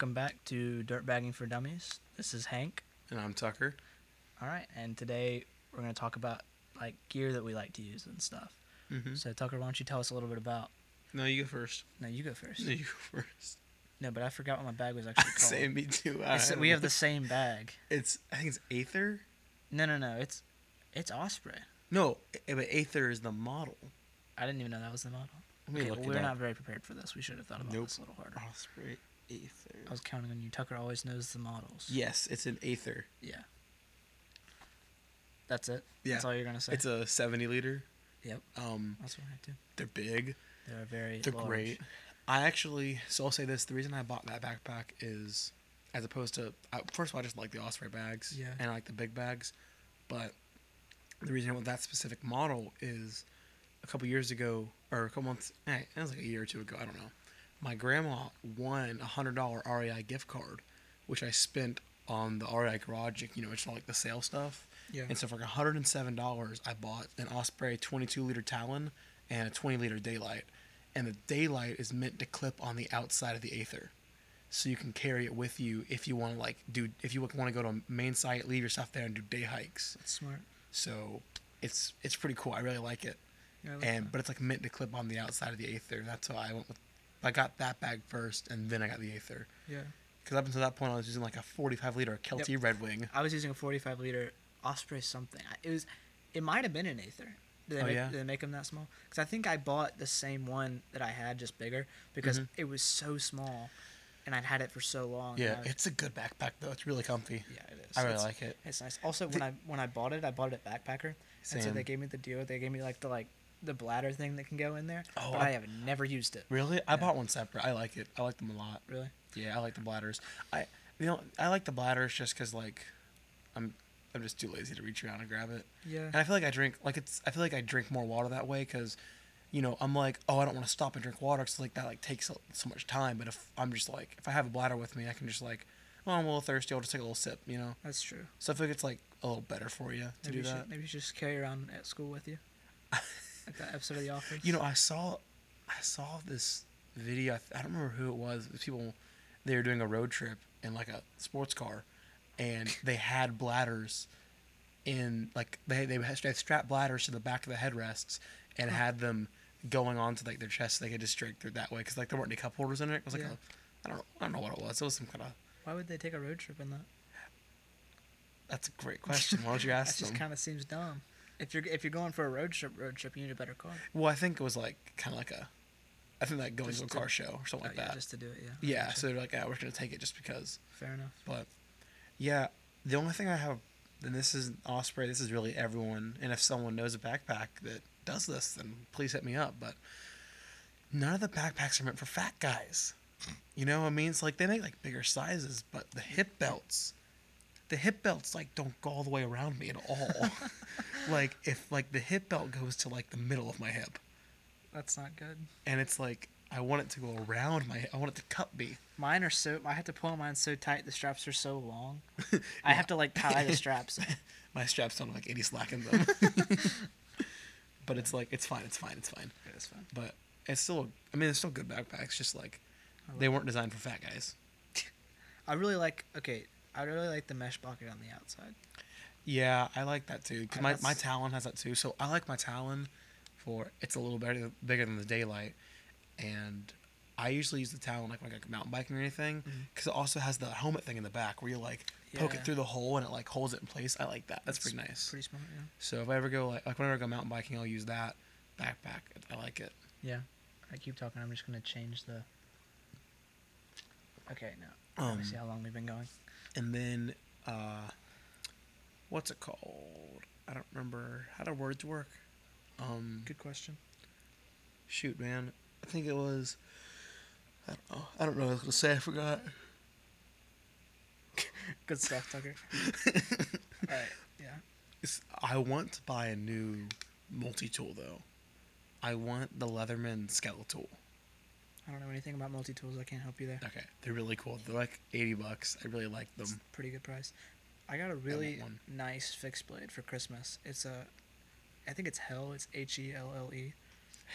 Welcome back to Dirt Bagging for Dummies. This is Hank. And I'm Tucker. All right, and today we're going to talk about like gear that we like to use and stuff. Mm-hmm. So Tucker, why don't you tell us a little bit about? No, you go first. No, you go first. No, you go first. No, but I forgot what my bag was actually called. Same, me too. I It's- don't we have the same bag. It's I think it's Aether. No, no, no. It's it's Osprey. No, eh, but Aether is the model. I didn't even know that was the model. Okay, well, we're not very prepared for this. We should have thought about Nope. this a little harder. Osprey Aether. I was counting on you. Tucker always knows the models. Yes, it's an Aether. Yeah. That's it. Yeah. That's all you're gonna say. It's a 70 liter. Yep. Um, That's what I do. they're big. They're very. They're large. great. I actually, so I'll say this: the reason I bought that backpack is, as opposed to, I, first of all, I just like the Osprey bags, Yeah. and I like the big bags, but the reason I with that specific model is, a couple years ago, or a couple months, eh, it was like a year or two ago, I don't know. My grandma won a hundred dollar REI gift card, which I spent on the REI garage, you know, it's all like the sale stuff. Yeah. And so for like hundred and seven dollars, I bought an Osprey twenty two liter Talon and a twenty liter Daylight, and the Daylight is meant to clip on the outside of the Aether, so you can carry it with you if you want to like do if you want to go to a main site, leave your stuff there and do day hikes. That's smart. So it's it's pretty cool. I really like it, Yeah, like and that. but it's like meant to clip on the outside of the Aether. That's why I went with. I got that bag first, and then I got the Aether. yeah. Because up until that point, I was using like a 45 liter Kelty Red Wing. I was using a 45 liter Osprey something. It was, it might have been an Aether. Did they, Oh, make, yeah? did they make them that small? Because I think I bought the same one that I had, just bigger, because Mhm. it was so small, and I'd had it for so long. Yeah, was- it's a good backpack though. It's really comfy. yeah, it is. I really It's- like it. It's nice. Also, when I when I bought it, I bought it at Backpacker, and so they gave me the deal. They gave me like the like the bladder thing that can go in there. Oh, but I- I have never used it. Really? I Yeah. bought one separate. I like it. I like them a lot. Really? Yeah, I like the bladders. I you know I like the bladders just because like I'm I'm just too lazy to reach around and grab it. Yeah. And I feel like I drink like it's I feel like I drink more water that way because you know I'm like oh I don't want to stop and drink water because like that like takes so, much time. But if I'm just like if I have a bladder with me I can just like oh I'm a little thirsty I'll just take a little sip you know. That's true. So I feel like it's like a little better for you to Maybe do you that. should maybe you should just carry around at school with you. like that episode of The Office. You know, I saw, I saw this video. I, th- I don't remember who it was. It was people, they were doing a road trip in like a sports car, and they had bladders, in like they they had strapped bladders to the back of the headrests and had them going onto like their chest so they could just drink through that way because like there weren't any cup holders in it. It was like Yeah. a, I don't know, I don't know what it was. It was some kind of. Why would they take a road trip in that? That's a great question. Why don't you ask That ask just them? kind of seems dumb. If you're if you're going for a road trip, road trip, you need a better car. Well, I think it was like kind of like a, I think like going Just to a car show or something Oh, like yeah, that. just to do it. Yeah. Yeah, so they're like, yeah, we're gonna take it just because. fair enough. But yeah, the only thing I have, and this is Osprey. This is really everyone. And if someone knows a backpack that does this, then please hit me up. But none of the backpacks are meant for fat guys. You know, what I mean, it's like they make like bigger sizes, but the hip belts, the hip belts like don't go all the way around me at all. like if like the hip belt goes to like the middle of my hip, That's not good. and it's like I want it to go around my. I want it to cut me. Mine are so. I have to pull mine so tight. The straps are so long. I have to like tie the straps. My straps don't have like any slack in them. but it's like it's fine, it's fine, it's fine. It's fine. But it's still I mean it's still good backpacks, just like they weren't designed for fat guys. I really like. Okay, I really like the mesh pocket on the outside. Yeah, I like that too. Cause I- my, my Talon has that too. So I like my Talon for it's a little better bigger than the Daylight, and I usually use the Talon like when I go mountain biking or anything, because it also has the helmet thing in the back where you like poke Yeah. it through the hole and it like holds it in place. I like that. That's pretty nice. Pretty smart. Yeah. So if I ever go like like whenever I go mountain biking, I'll use that backpack. I like it. Yeah. I keep talking. I'm just gonna change the. Okay, now let Um, me see how long we've been going. And then uh, what's it called? I don't remember how do words work. Um, Good question. shoot, man, I think it was. I don't know. I don't know what I was gonna say. I forgot. Good stuff, Tucker. All right. Yeah. It's- I want to buy a new multi-tool though. I want the Leatherman Skeletool. I don't know anything about multi tools. I can't help you there. Okay, they're really cool. They're like eighty bucks. I really like them. It's a pretty good price. I got a really nice fixed blade for Christmas. It's a, I think it's Hell. It's H E L L E.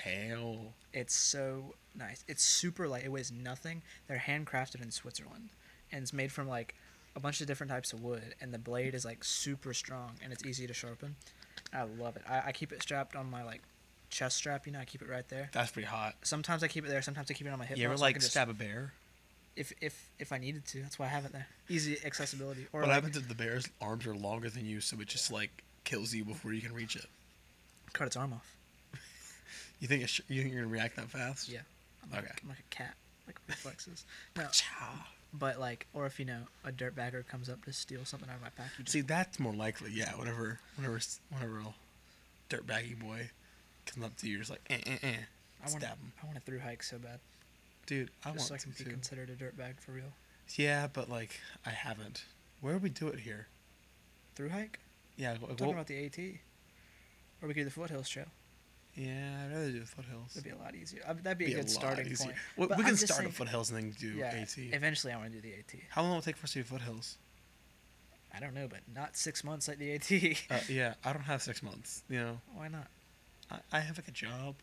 Hell. It's so nice. It's super light. It weighs nothing. They're handcrafted in Switzerland, and it's made from like a bunch of different types of wood. And the blade is like super strong, and it's easy to sharpen. I love it. I, I keep it strapped on my like chest strap. You know, I keep it right there. That's pretty hot. Sometimes I keep it there. Sometimes I keep it on my hip. You ever belt so I like can just- stab a bear? if if if I needed to? That's why I have it there. Easy accessibility. Or What like, happens if the bear's arms are longer than you, so it just like kills you before you can reach it? cut its arm off. You think sh- you think you're gonna react that fast? Yeah. I'm like, Okay. I'm like a cat. Like reflexes. No, but like, or if you know a dirtbagger comes up to steal something out of my pack, you just See, that's more likely. Yeah, whenever, whenever, whenever a dirtbaggy boy comes up to you, you're just like, eh, eh, eh. I want to. Stab him, I want to through hike so bad, dude. I just want so I can to be too. considered a dirtbag for real. Yeah, but like, I haven't. Where would we do it here? Through hike? Yeah, like, I'm well, talking about the AT. Or we could do the foothills trail. yeah, I'd rather do the foothills. That'd be a lot easier. Uh, that'd be, Be a good lot starting easier. point. We, we I'm can start saying- at foothills and then do Yeah. AT. Eventually, I want to do the AT. How long will it take for us to do foothills? I don't know, but not six months like the AT. Uh, yeah, I don't have six months. You know, Why not? I, I have like a job.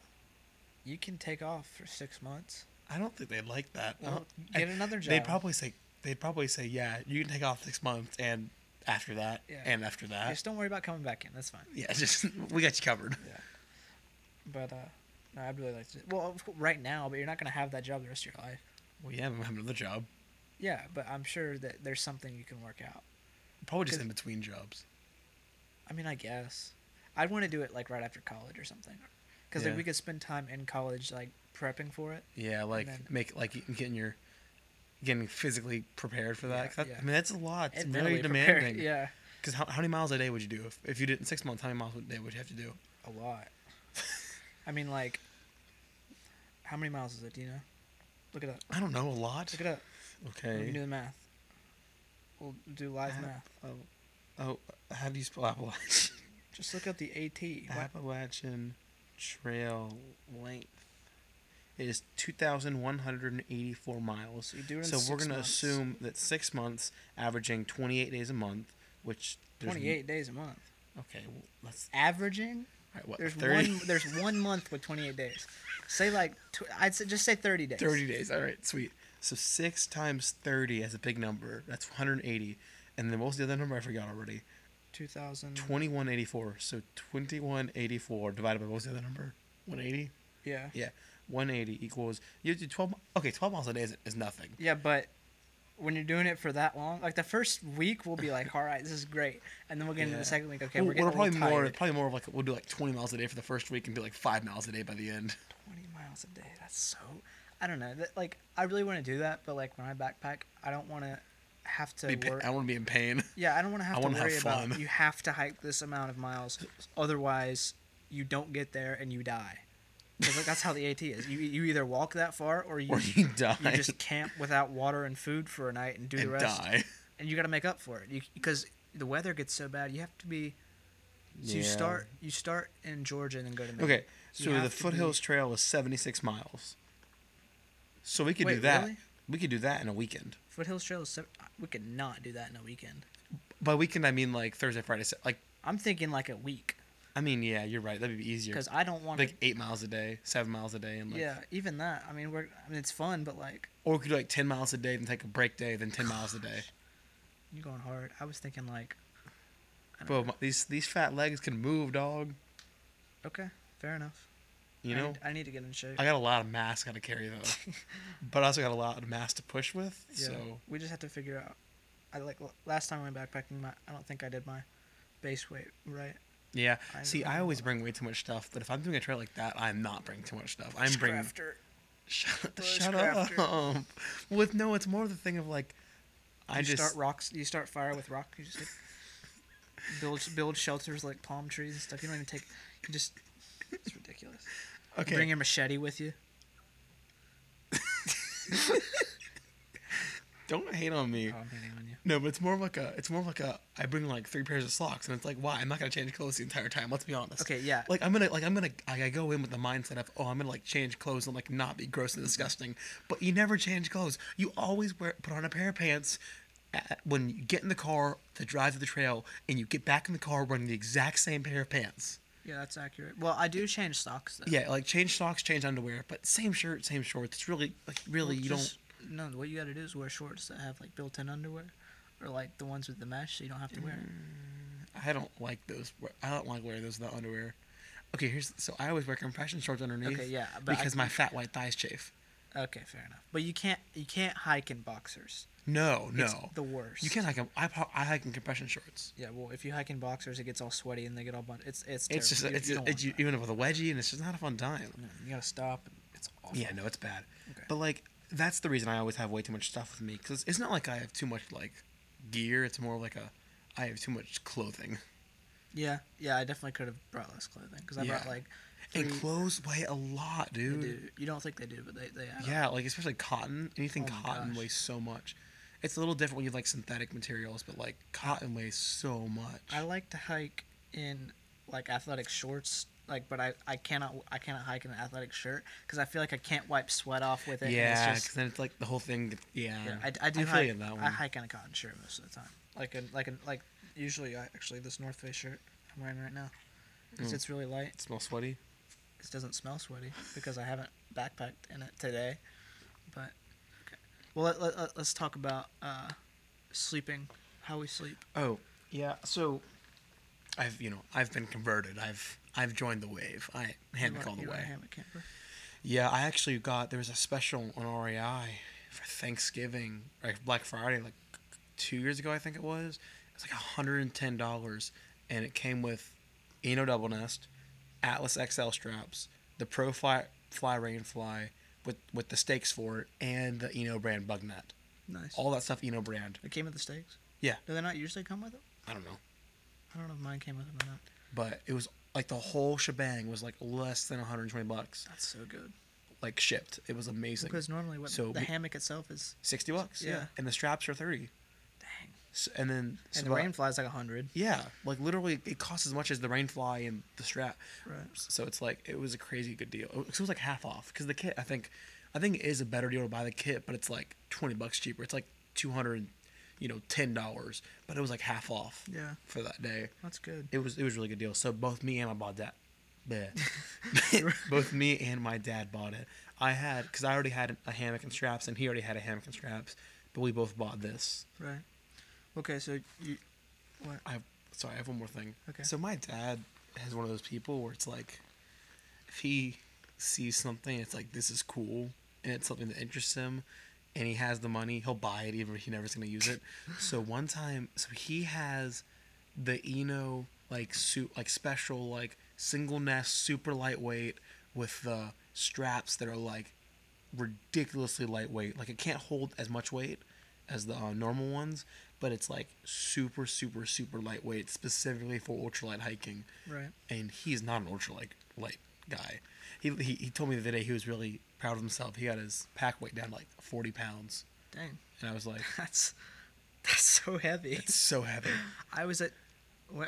You can take off for six months. I don't think they'd like that. Well, get I- another job. They'd probably say they'd probably say yeah, you can take off six months and after that Yeah. and after that. Just don't worry about coming back in. That's fine. Yeah, just we got you covered. Yeah. But uh, no, I'd really like to. Well, right now, but you're not gonna have that job the rest of your life. Well, yeah, I'm gonna have another job. Yeah, but I'm sure that there's something you can work out. Probably just in between jobs. I mean, I guess I'd want to do it like right after college or something, because Yeah. like we could spend time in college like prepping for it. Yeah, like then- make like getting your getting physically prepared for that. Yeah, that- yeah. I mean, that's a lot. It's and very mentally prepared. demanding. Yeah, Because how, how many miles a day would you do if, if you did six months? How many miles a day would you have to do? a lot. I mean, like, how many miles is it? Do you know? Look it up. I don't know. A lot. Look it up. Okay. We can do the math. We'll do live Uh, math. Oh, oh, how do you spell Appalachian? Just look up the AT. Appalachian Trail length is 2,184 miles. So you do it So we're going to assume that six months, averaging 28 days a month, which there's 28 days a month. Okay, well, let's. Averaging? Right, what? There's 30? one. There's one month with 28 days. Say like, tw- I'd say just say 30 days. 30 days. All right, sweet. So six times 30 as a big number. That's 180. And then what was the other number? I forgot already. 2000. 2184. So 2184 divided by what was the other number? 180? Yeah. Yeah. 180 equals. You do 12. Okay, 12 miles a day is, is nothing. Yeah, but when you're doing it for that long, like the first week, we'll be like, all right, this is great, and then we'll get into the second week. Okay, we're getting we're a probably more. Probably more of like we'll do like 20 miles a day for the first week and do like five miles a day by the end. 20 miles a day. That's so. I don't know. That, like, I really want to do that, but like when I backpack, I don't want to have to Be pa- work. I want to be in pain. Yeah, I don't want to have I to wanna have worry about. You have to hike this amount of miles, otherwise you don't get there and you die. 'Cause, like that's how the AT is. You you either walk that far or you Or you die. you just camp without water and food for a night and do the and rest. die. And you got to make up for it. Because the weather gets so bad, you have to be. So you start you start in Georgia and then go to Maine. Okay, so the to be- Foothills Trail is 76 miles. So we could do that. really? We could do that in a weekend. Foothills Trail is. We could not do that in a weekend. By weekend, I mean like Thursday, Friday. Sa- Like, I'm thinking like a week I mean, yeah, you're right. That'd be easier. because I don't want Like eight miles a day, seven miles a day, and like, Yeah, even that. I mean, we're. I mean, it's fun, but like or we could do like 10 miles a day, then take a break day, then 10 miles a day. you're going hard. I was thinking like. Bro, my- these these fat legs can move, dog. Okay, fair enough. You I know, need, I need to get in shape. I got a lot of mass I got to carry though, but I also got a lot of mass to push with. yeah, So we just have to figure out. I like last time I went backpacking. My, I don't think I did my base weight right. yeah. I See, I always bring way too much stuff, but if I'm doing a trail like that, I'm not bringing too much stuff. I'm bringing. Bushcrafter. Shut, shut up. With no, it's more the thing of like, I you just start rocks. You start fire with rock. You just like, build build shelters like palm trees and stuff. You don't even take. You just. It's ridiculous. You okay. Bring your machete with you. Don't hate on me. Oh, I'm hitting on you. No, but it's more of like a. It's more of like a. I bring like three pairs of socks, and it's like, why? I'm not gonna change clothes the entire time. Let's be honest. Okay, yeah. Like I'm gonna like I'm gonna I, I go in with the mindset of oh I'm gonna like change clothes and like not be gross and disgusting, but you never change clothes. You always wear put on a pair of pants at, when you get in the car to drive to the trail, and you get back in the car wearing the exact same pair of pants. Yeah, that's accurate. Well, I do change socks though. Yeah, like change socks, change underwear, but same shirt, same shorts. It's really like really Well, you just- don't. No, what you gotta do is wear shorts that have like built-in underwear, or like the ones with the mesh, so you don't have to wear it. Mm, I don't like those. I don't like wearing those without underwear. Okay, here's so I always wear compression shorts underneath. Okay, yeah, but I- because my fat white thighs chafe. Okay, fair enough. But you can't you can't hike in boxers. No, no. It's the worst. You can't hike. in- I I hike in compression shorts. Yeah, well, if you hike in boxers, it gets all sweaty and they get all bunch. It's it's. It's just terrible. You- it's, you it's you, even with a wedgie, and it's just not a fun time. No, you gotta stop. And it's awful. Yeah, no, it's bad. Okay. But like that's the reason I always have way too much stuff with me because it's not like I have too much like gear. It's more like a I have too much clothing. Yeah, yeah. I definitely could have brought less clothing because I brought like. And clothes weigh a lot, dude. You don't think they do, but they they add up. Yeah, like especially cotton. Anything Oh cotton gosh. weighs so much. It's a little different when you have like synthetic materials, but like cotton weighs so much. I like to hike in like athletic shorts, like, but I, I cannot I cannot hike in an athletic shirt because I feel like I can't wipe sweat off with it. yeah, because then it's like the whole thing. Yeah, yeah. I, I do I hike. you in that one. I hike in a cotton shirt most of the time. Like a like a like usually I, actually this North Face shirt I'm wearing right now because Mm. it's really light. It smells sweaty. It doesn't smell sweaty because I haven't backpacked in it today. But okay. Well, let, let, let, us talk about uh, sleeping, how we sleep. Oh, yeah. So, I've you know I've been converted. I've I've joined the wave. I hammock all the you are a way. hammock camper. Yeah, I actually got there was a special on REI for Thanksgiving, like Black Friday, like two years ago I think it was. It was like hundred and ten dollars, and it came with Eno double nest, Atlas XL straps, the Pro Fly Fly Rain Fly with with the stakes for it, and the Eno brand bug net. Nice. All that stuff Eno brand. It came with the stakes. Yeah. Do they not usually come with it? I don't know, I don't know if mine came with them or not. but it was like the whole shebang was like less than 120 bucks, That's so good. like shipped. It was amazing. Because normally what So the we- hammock itself is 60 bucks, yeah. Yeah. And the straps are 30. So, and then so And the rain flies like a hundred. Yeah, like literally, it costs as much as the rainfly and the strap. Right. So it's like it was a crazy good deal. Oh, it was like half off because the kit, I think, I think it is a better deal to buy the kit, but it's like twenty bucks cheaper. It's like two hundred, you know, ten dollars, but it was like half off Yeah. for that day. That's good. It was it was a really good deal. So both me and my bought that. both me and my dad bought it. I had because I already had a hammock and straps, and he already had a hammock and straps, but we both bought this. Right. Okay, so you what? I sorry, I have one more thing. Okay. So my dad has one of those people where it's like, if he sees something, it's like this is cool, and it's something that interests him, and he has the money, he'll buy it even if he never's gonna use it. so one time, so he has the Eno like suit like special like single nest super lightweight with the straps that are like ridiculously lightweight. Like it can't hold as much weight as the uh, normal ones, but it's like super, super, super lightweight, specifically for ultralight hiking. Right. And he's not an ultralight light guy. He, he he told me the other day he was really proud of himself. He got his pack weight down to like forty pounds, Dang. and I was like, That's that's so heavy. it's so heavy. I was at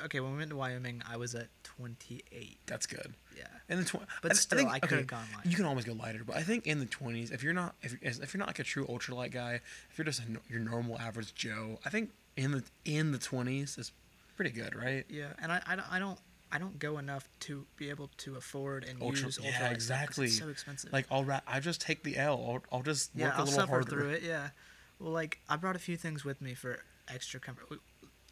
okay when we went to Wyoming. I was at twenty eight. That's good. Yeah. And the tw- But I, still, think, I could've gone lighter. You can always go lighter, but I think in the twenties, if you're not if you're, if you're not like a true ultralight guy, if you're just a, your normal average Joe, I think in the in the twenties is pretty good, right? Yeah, and I, I don't I don't I don't go enough to be able to afford and Ultra- use yeah, ultralight stuff 'cause exactly. It's so expensive. Like I'll ra- I just take the L. I'll, I'll just yeah, work a I'll little suffer harder. through it. Yeah. Well, like I brought a few things with me for extra comfort.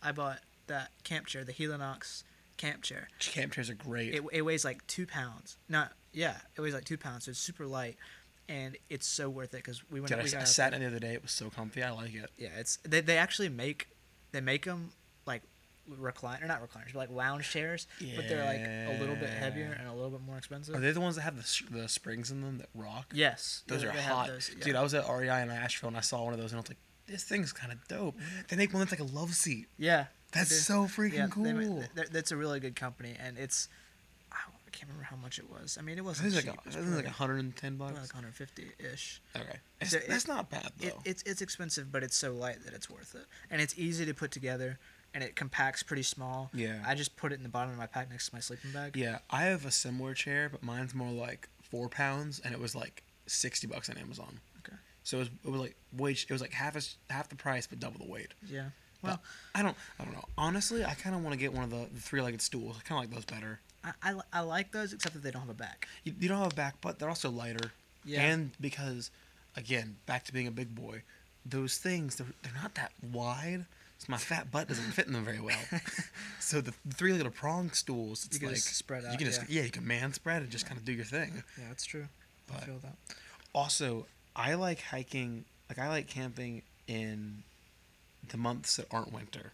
I bought that camp chair, the Helinox camp chair. Camp chairs are great. It, it weighs like two pounds. Not yeah, it weighs like two pounds. So it's super light, and it's so worth it because we went. Dude, I, we got I sat in the other day. It was so comfy. I like it. Yeah, it's they, they actually make they make them like recline or not recliners, but like lounge chairs. yeah. But they're like a little bit heavier and a little bit more expensive. Are they the ones that have the, the springs in them that rock? yes, Those yeah, are hot. those, yeah. Dude, I was at REI in Asheville and I saw one of those and I was like, this thing's kind of dope. They make one that's like a love seat. yeah, That's so freaking yeah, cool. they ma- th- that's a really good company, and it's I can't remember how much it was. I mean, it wasn't it's like, cheap. a, It was it's like probably- 110 bucks. like 150 ish. Okay. It's, So it- that's not bad though. It, it's it's expensive, but it's so light that it's worth it, and it's easy to put together, and it compacts pretty small. Yeah. I just put it in the bottom of my pack next to my sleeping bag. yeah, I have a similar chair, but mine's more like four pounds, and it was like 60 bucks on Amazon. Okay. So it was, it was like wage. It was like half as half the price, but double the weight. Yeah. Well, I don't, I don't know. Honestly, I kind of want to get one of the, the three-legged stools. I kind of like those better. I, I, I like those except that they don't have a back. You, you don't have a back, but they're also lighter. Yeah. And because, again, back to being a big boy, those things they're, they're not that wide, so my fat butt doesn't fit in them very well. so the, the three little prong stools, it's You can like just spread you can just yeah. yeah. you can man spread and just kind of do your thing. Yeah, that's true. I feel that. Also, I like hiking. Like I like camping in the months that aren't winter,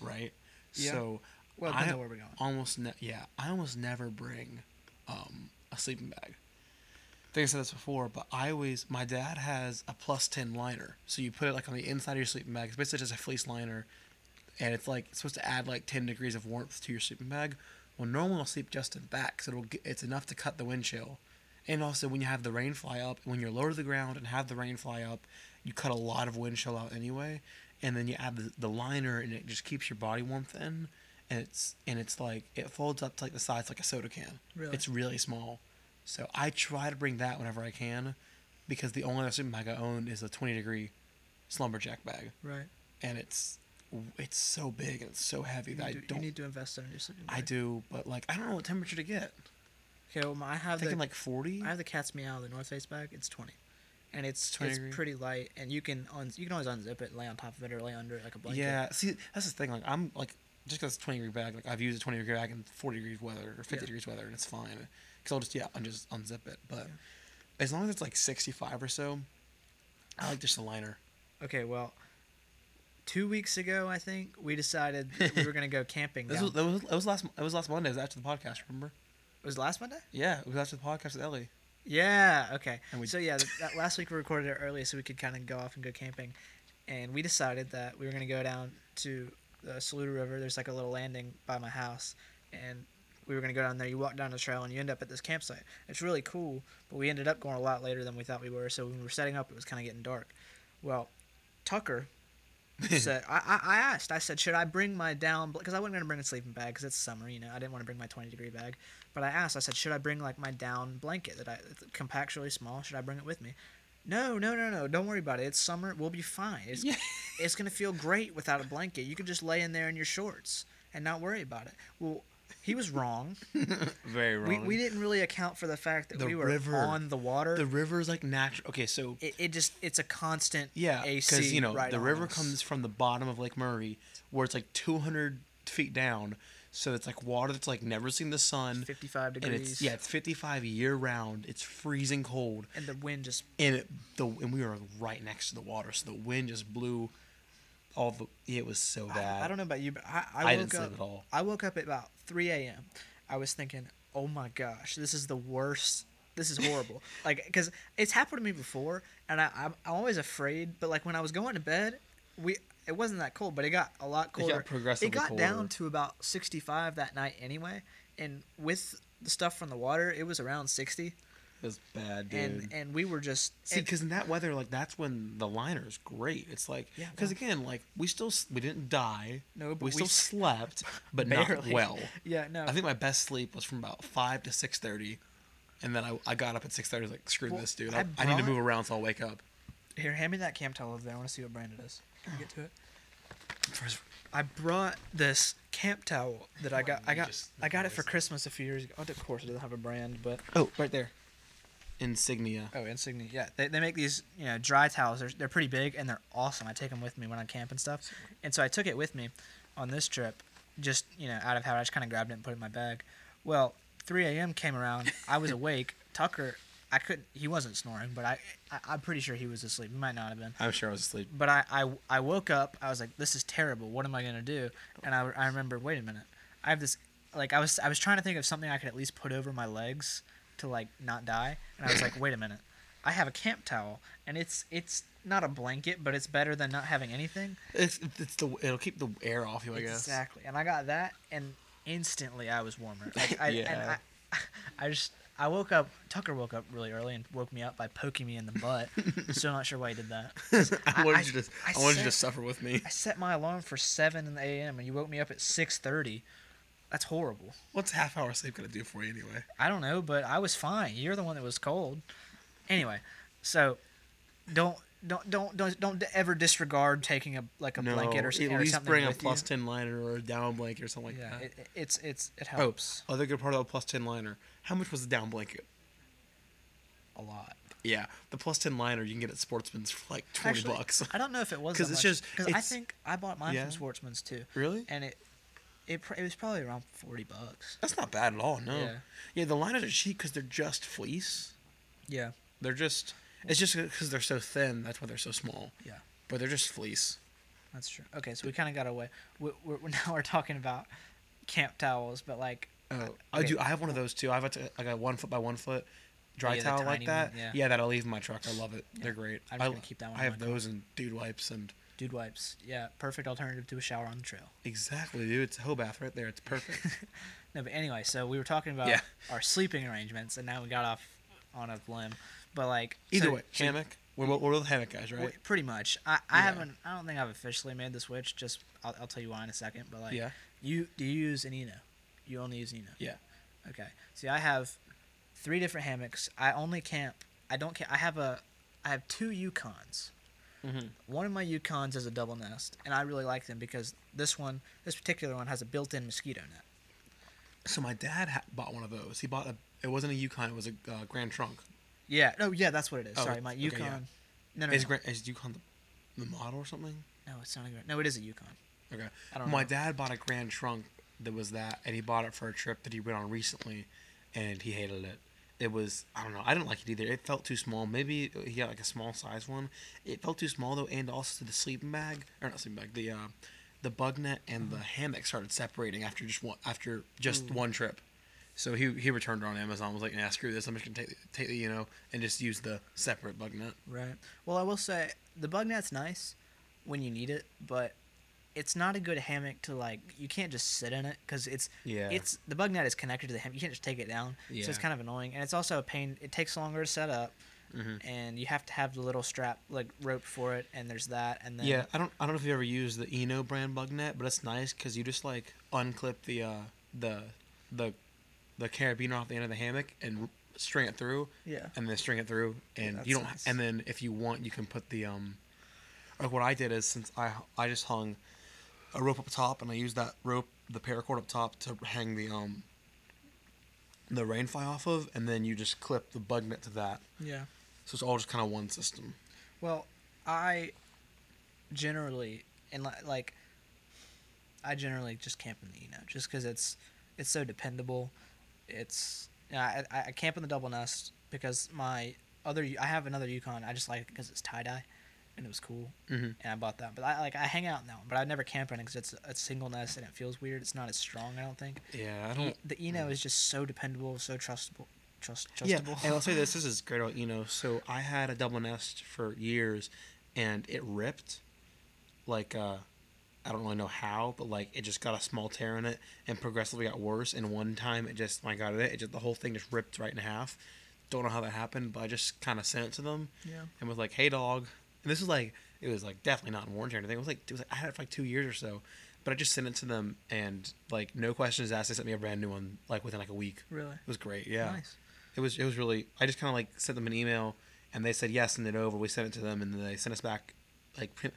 right? Yeah. So Well, I on where we're going. almost ne- yeah, I almost never bring um, a sleeping bag. I think I said this before, but I always my dad has a plus ten liner, so you put it like on the inside of your sleeping bag. It's basically just a fleece liner, and it's like it's supposed to add like ten degrees of warmth to your sleeping bag. Well, normally I'll sleep just in the back, so it'll get, it's enough to cut the wind chill. And also, when you have the rain fly up, when you're lower to the ground and have the rain fly up, you cut a lot of wind chill out anyway. And then you add the, the liner, and it just keeps your body warmth in. And it's and it's like it folds up to like the size like a soda can. Really? It's really small. So I try to bring that whenever I can, because the only other sleeping bag I own is a 20 degree slumberjack bag, Right. and it's it's so big and it's so heavy You that I to, don't. you need to invest in a new sleeping I do, but like I don't know what temperature to get. Okay, well, I have I'm thinking the like 40. I have the Cat's Meow, the North Face bag. It's twenty, and it's 20 it's degree. pretty light, and you can un- you can always unzip it, and lay on top of it, or lay under it like a blanket. Yeah, see, that's the thing. Like, I'm like, just because it's a 20 degree bag, like, I've used a 20 degree bag in 40 degrees weather or 50 Yeah. degrees weather, and it's fine. Because I'll just, yeah, I'll just unzip it. But Yeah. as long as it's like 65 or so, I like just a liner. Okay, well, two weeks ago, I think we decided that we were gonna go camping. This was, that was, that was last, it was last Monday. It was after the podcast, remember? it was last Monday. Yeah, it was after the podcast with Ellie. Yeah. Okay. And we- so yeah, th- that last week we recorded it early so we could kind of go off and go camping, and we decided that we were gonna go down to the Saluda River. There's like a little landing by my house, and we were gonna go down there. You walk down the trail and you end up at this campsite. It's really cool, but we ended up going a lot later than we thought we were. So when we were setting up, it was kind of getting dark. Well, Tucker said I, I, asked I said should I bring my down because I wasn't gonna bring a sleeping bag because it's summer you know I didn't want to bring my 20 degree bag but I asked I said should I bring like my down blanket that I it's compact's really small should I bring it with me no no no no don't worry about it it's summer we'll be fine it's Yeah. it's gonna feel great without a blanket you can just lay in there in your shorts and not worry about it well he was wrong Very wrong. we didn't really account for the fact that The we were river. on the water the river is like natural. Okay, so it, it just it's a constant Yeah, AC because you know right the river us. comes from the bottom of Lake Murray, where it's like 200 feet down. So it's like water that's like never seen the sun, 55 degrees. and it's yeah, it's 55 year round. It's freezing cold, and the wind just and it, the and we were right next to the water, so the wind just blew all the. It was so bad. I, I don't know about you, but I, I, I woke didn't sleep up. at all. I woke up at about 3 a.m. I was thinking, oh my gosh, this is the worst. This is horrible. like, because it's happened to me before, and I, I'm, I'm always afraid. But like when I was going to bed, we it wasn't that cold, but it got a lot colder. It got colder. progressively It got down to about 65 that night anyway, and with the stuff from the water, it was around 60, It was bad, dude. and and we were just See, because in that weather, like that's when the liner is great. It's like, Yeah, because again, like we still we didn't die. No, but we we still s- slept, but not well. yeah, no, I think my best sleep was from about five to six thirty, and then I, I got up at six thirty. Like screw Well, this, dude. I I, I need to move around so I'll wake up. here, hand me that camp towel over there. I want to see what brand it is. Can you get to it? First, I brought this camp towel that I got. I got. I got it for Christmas a few years ago. Oh, of course, it doesn't have a brand, but Oh. right there. insignia. Oh, Insignia. Yeah, they, they make these you know dry towels. They're they're pretty big and they're awesome. I take them with me when I camp and stuff. And so I took it with me on this trip, just you know out of habit. I just kind of grabbed it and put it in my bag. Well, 3 a.m. came around. I was awake. Tucker, I couldn't. He wasn't snoring, but I, I I'm pretty sure he was asleep. He might not have been. I'm sure I was asleep. But I, I, I woke up. I was like, this is terrible. What am I gonna do? And I, I remember, wait a minute. I have this. Like I was I was trying to think of something I could at least put over my legs to like not die. And I was like, wait a minute. I have a camp towel, and it's it's not a blanket, but it's better than not having anything. It's, it's the it'll keep the air off you, I guess. Exactly. And I got that, and instantly I was warmer. Like, I, And Yeah. I, I just I woke up. Tucker woke up really early and woke me up by poking me in the butt. Still not sure why he did that. I I- wanted you to I I, wanted you to suffer with me. I set my alarm for seven a.m. and you woke me up at six thirty. That's horrible. What's half hour sleep gonna do for you anyway? I don't know, but I was fine. You're the one that was cold. Anyway, so don't don't don't don't don't ever disregard taking a like a no, blanket or, at or least bring a plus you. ten liner or a down blanket or something like that. it, it- it's it's it helps. oh, helps other good part of the plus ten liner. How much was the down blanket? a lot. Yeah, the plus ten liner you can get at Sportsman's for like twenty Actually, bucks. I don't know if it was 'Cause that it's much, just- because I think I bought mine Yeah. from Sportsman's too, really? and it it pr- it was probably around forty bucks. That's not bad at all. No. Yeah. Yeah, the liners are cheap because they're just fleece. Yeah, They're just. It's just because they're so thin. That's why they're so small. Yeah. But they're just fleece. that's true. Okay, so we kind of got away. We, we're, we're now we're talking about camp towels, but like Oh, I do. I have one of those too. I have a, t- like a one foot by one foot dry oh, Yeah, towel like that. one, yeah. that I'll leave in my truck. I love it. Yeah. They're great. I'm I, gonna keep that one I have those and dude wipes and dude wipes. Yeah, perfect alternative to a shower on the trail. exactly, dude. It's a hoe bath right there. It's perfect. No, but anyway, so we were talking about Yeah. our sleeping arrangements, and now we got off on a limb. But like Either so- way, so- hammock. We're, we're both hammock guys, right? pretty much. I, I Yeah. haven't. I don't think I've officially made the switch. Just I'll, I'll tell you why in a second. But like, yeah. you do you use an Eno? You only use Eno. Yeah. Okay. See, I have three different hammocks. I only camp. I don't camp. I have a. I have two Yukons. Mm-hmm. One of my Yukons is a double nest, and I really like them because this one, this particular one, has a built-in mosquito net. So my dad ha- bought one of those. He bought a. It wasn't a Yukon. It was a uh, Grand Trunk. Yeah. No. Yeah, that's what it is. Oh, Sorry, my okay, Yukon. yeah. No, no, Is no. Is Yukon the, the model or something? no, it's not a Grand. No, it is a Yukon. Okay. I don't My know. dad bought a Grand Trunk that was that, and he bought it for a trip that he went on recently, and he hated it. It was I don't know. I didn't like it either. It felt too small. Maybe he got like a small size one. It felt too small though, and also the sleeping bag or not sleeping bag. The uh, the bug net and the hammock started separating after just one after just one trip. So he he returned it on Amazon. Was like, nah, screw this. I'm just gonna take take the you know and just use the separate bug net. Right. Well, I will say the bug net's nice when you need it, but it's not a good hammock to like. You can't just sit in it because it's Yeah. it's the bug net is connected to the hammock. You can't just take it down. Yeah. So it's kind of annoying, and it's also a pain. It takes longer to set up, Mhm. and you have to have the little strap like rope for it, and there's that, and then Yeah, I don't I don't know if you ever used the Eno brand bug net, but it's nice because you just like unclip the uh the the the carabiner off the end of the hammock and string it through, yeah. and then string it through, and that's you don't. nice. And then if you want, you can put the um. Like what I did is since I I just hung a rope up top and I used that rope the paracord up top to hang the um. The rainfly off of, and then you just clip the bug net to that, Yeah. so it's all just kind of one system. Well, I generally and li- like I generally just camp in the Eno just because it's it's so dependable. It's I, I camp in the double nest because my other I have another Yukon. I just like it because it's tie dye, and it was cool, Mm-hmm. and I bought that. But I like I hang out in that one, but I never camp in it because it's a single nest and it feels weird. It's not as strong. I don't think. Yeah, I don't. the Eno is just so dependable, so trustable, trust Yeah, trustable. and I'll say this: this is great about Eno. So I had a double nest for years, and it ripped. Like uh, I don't really know how, but like it just got a small tear in it, and progressively got worse. And one time, it just I got it, it just the whole thing just ripped right in half. Don't know how that happened, but I just kind of sent it to them yeah. and was like, "Hey, dog." And this was like it was like definitely not in warranty or anything. It was like it was like, I had it for like two years or so, but I just sent it to them, and like no questions asked, they sent me a brand new one like within like a week. Really. It was great. Yeah. Nice. It was it was really I just kind of like sent them an email and they said yes and it over. We sent it to them and then they sent us back like pre-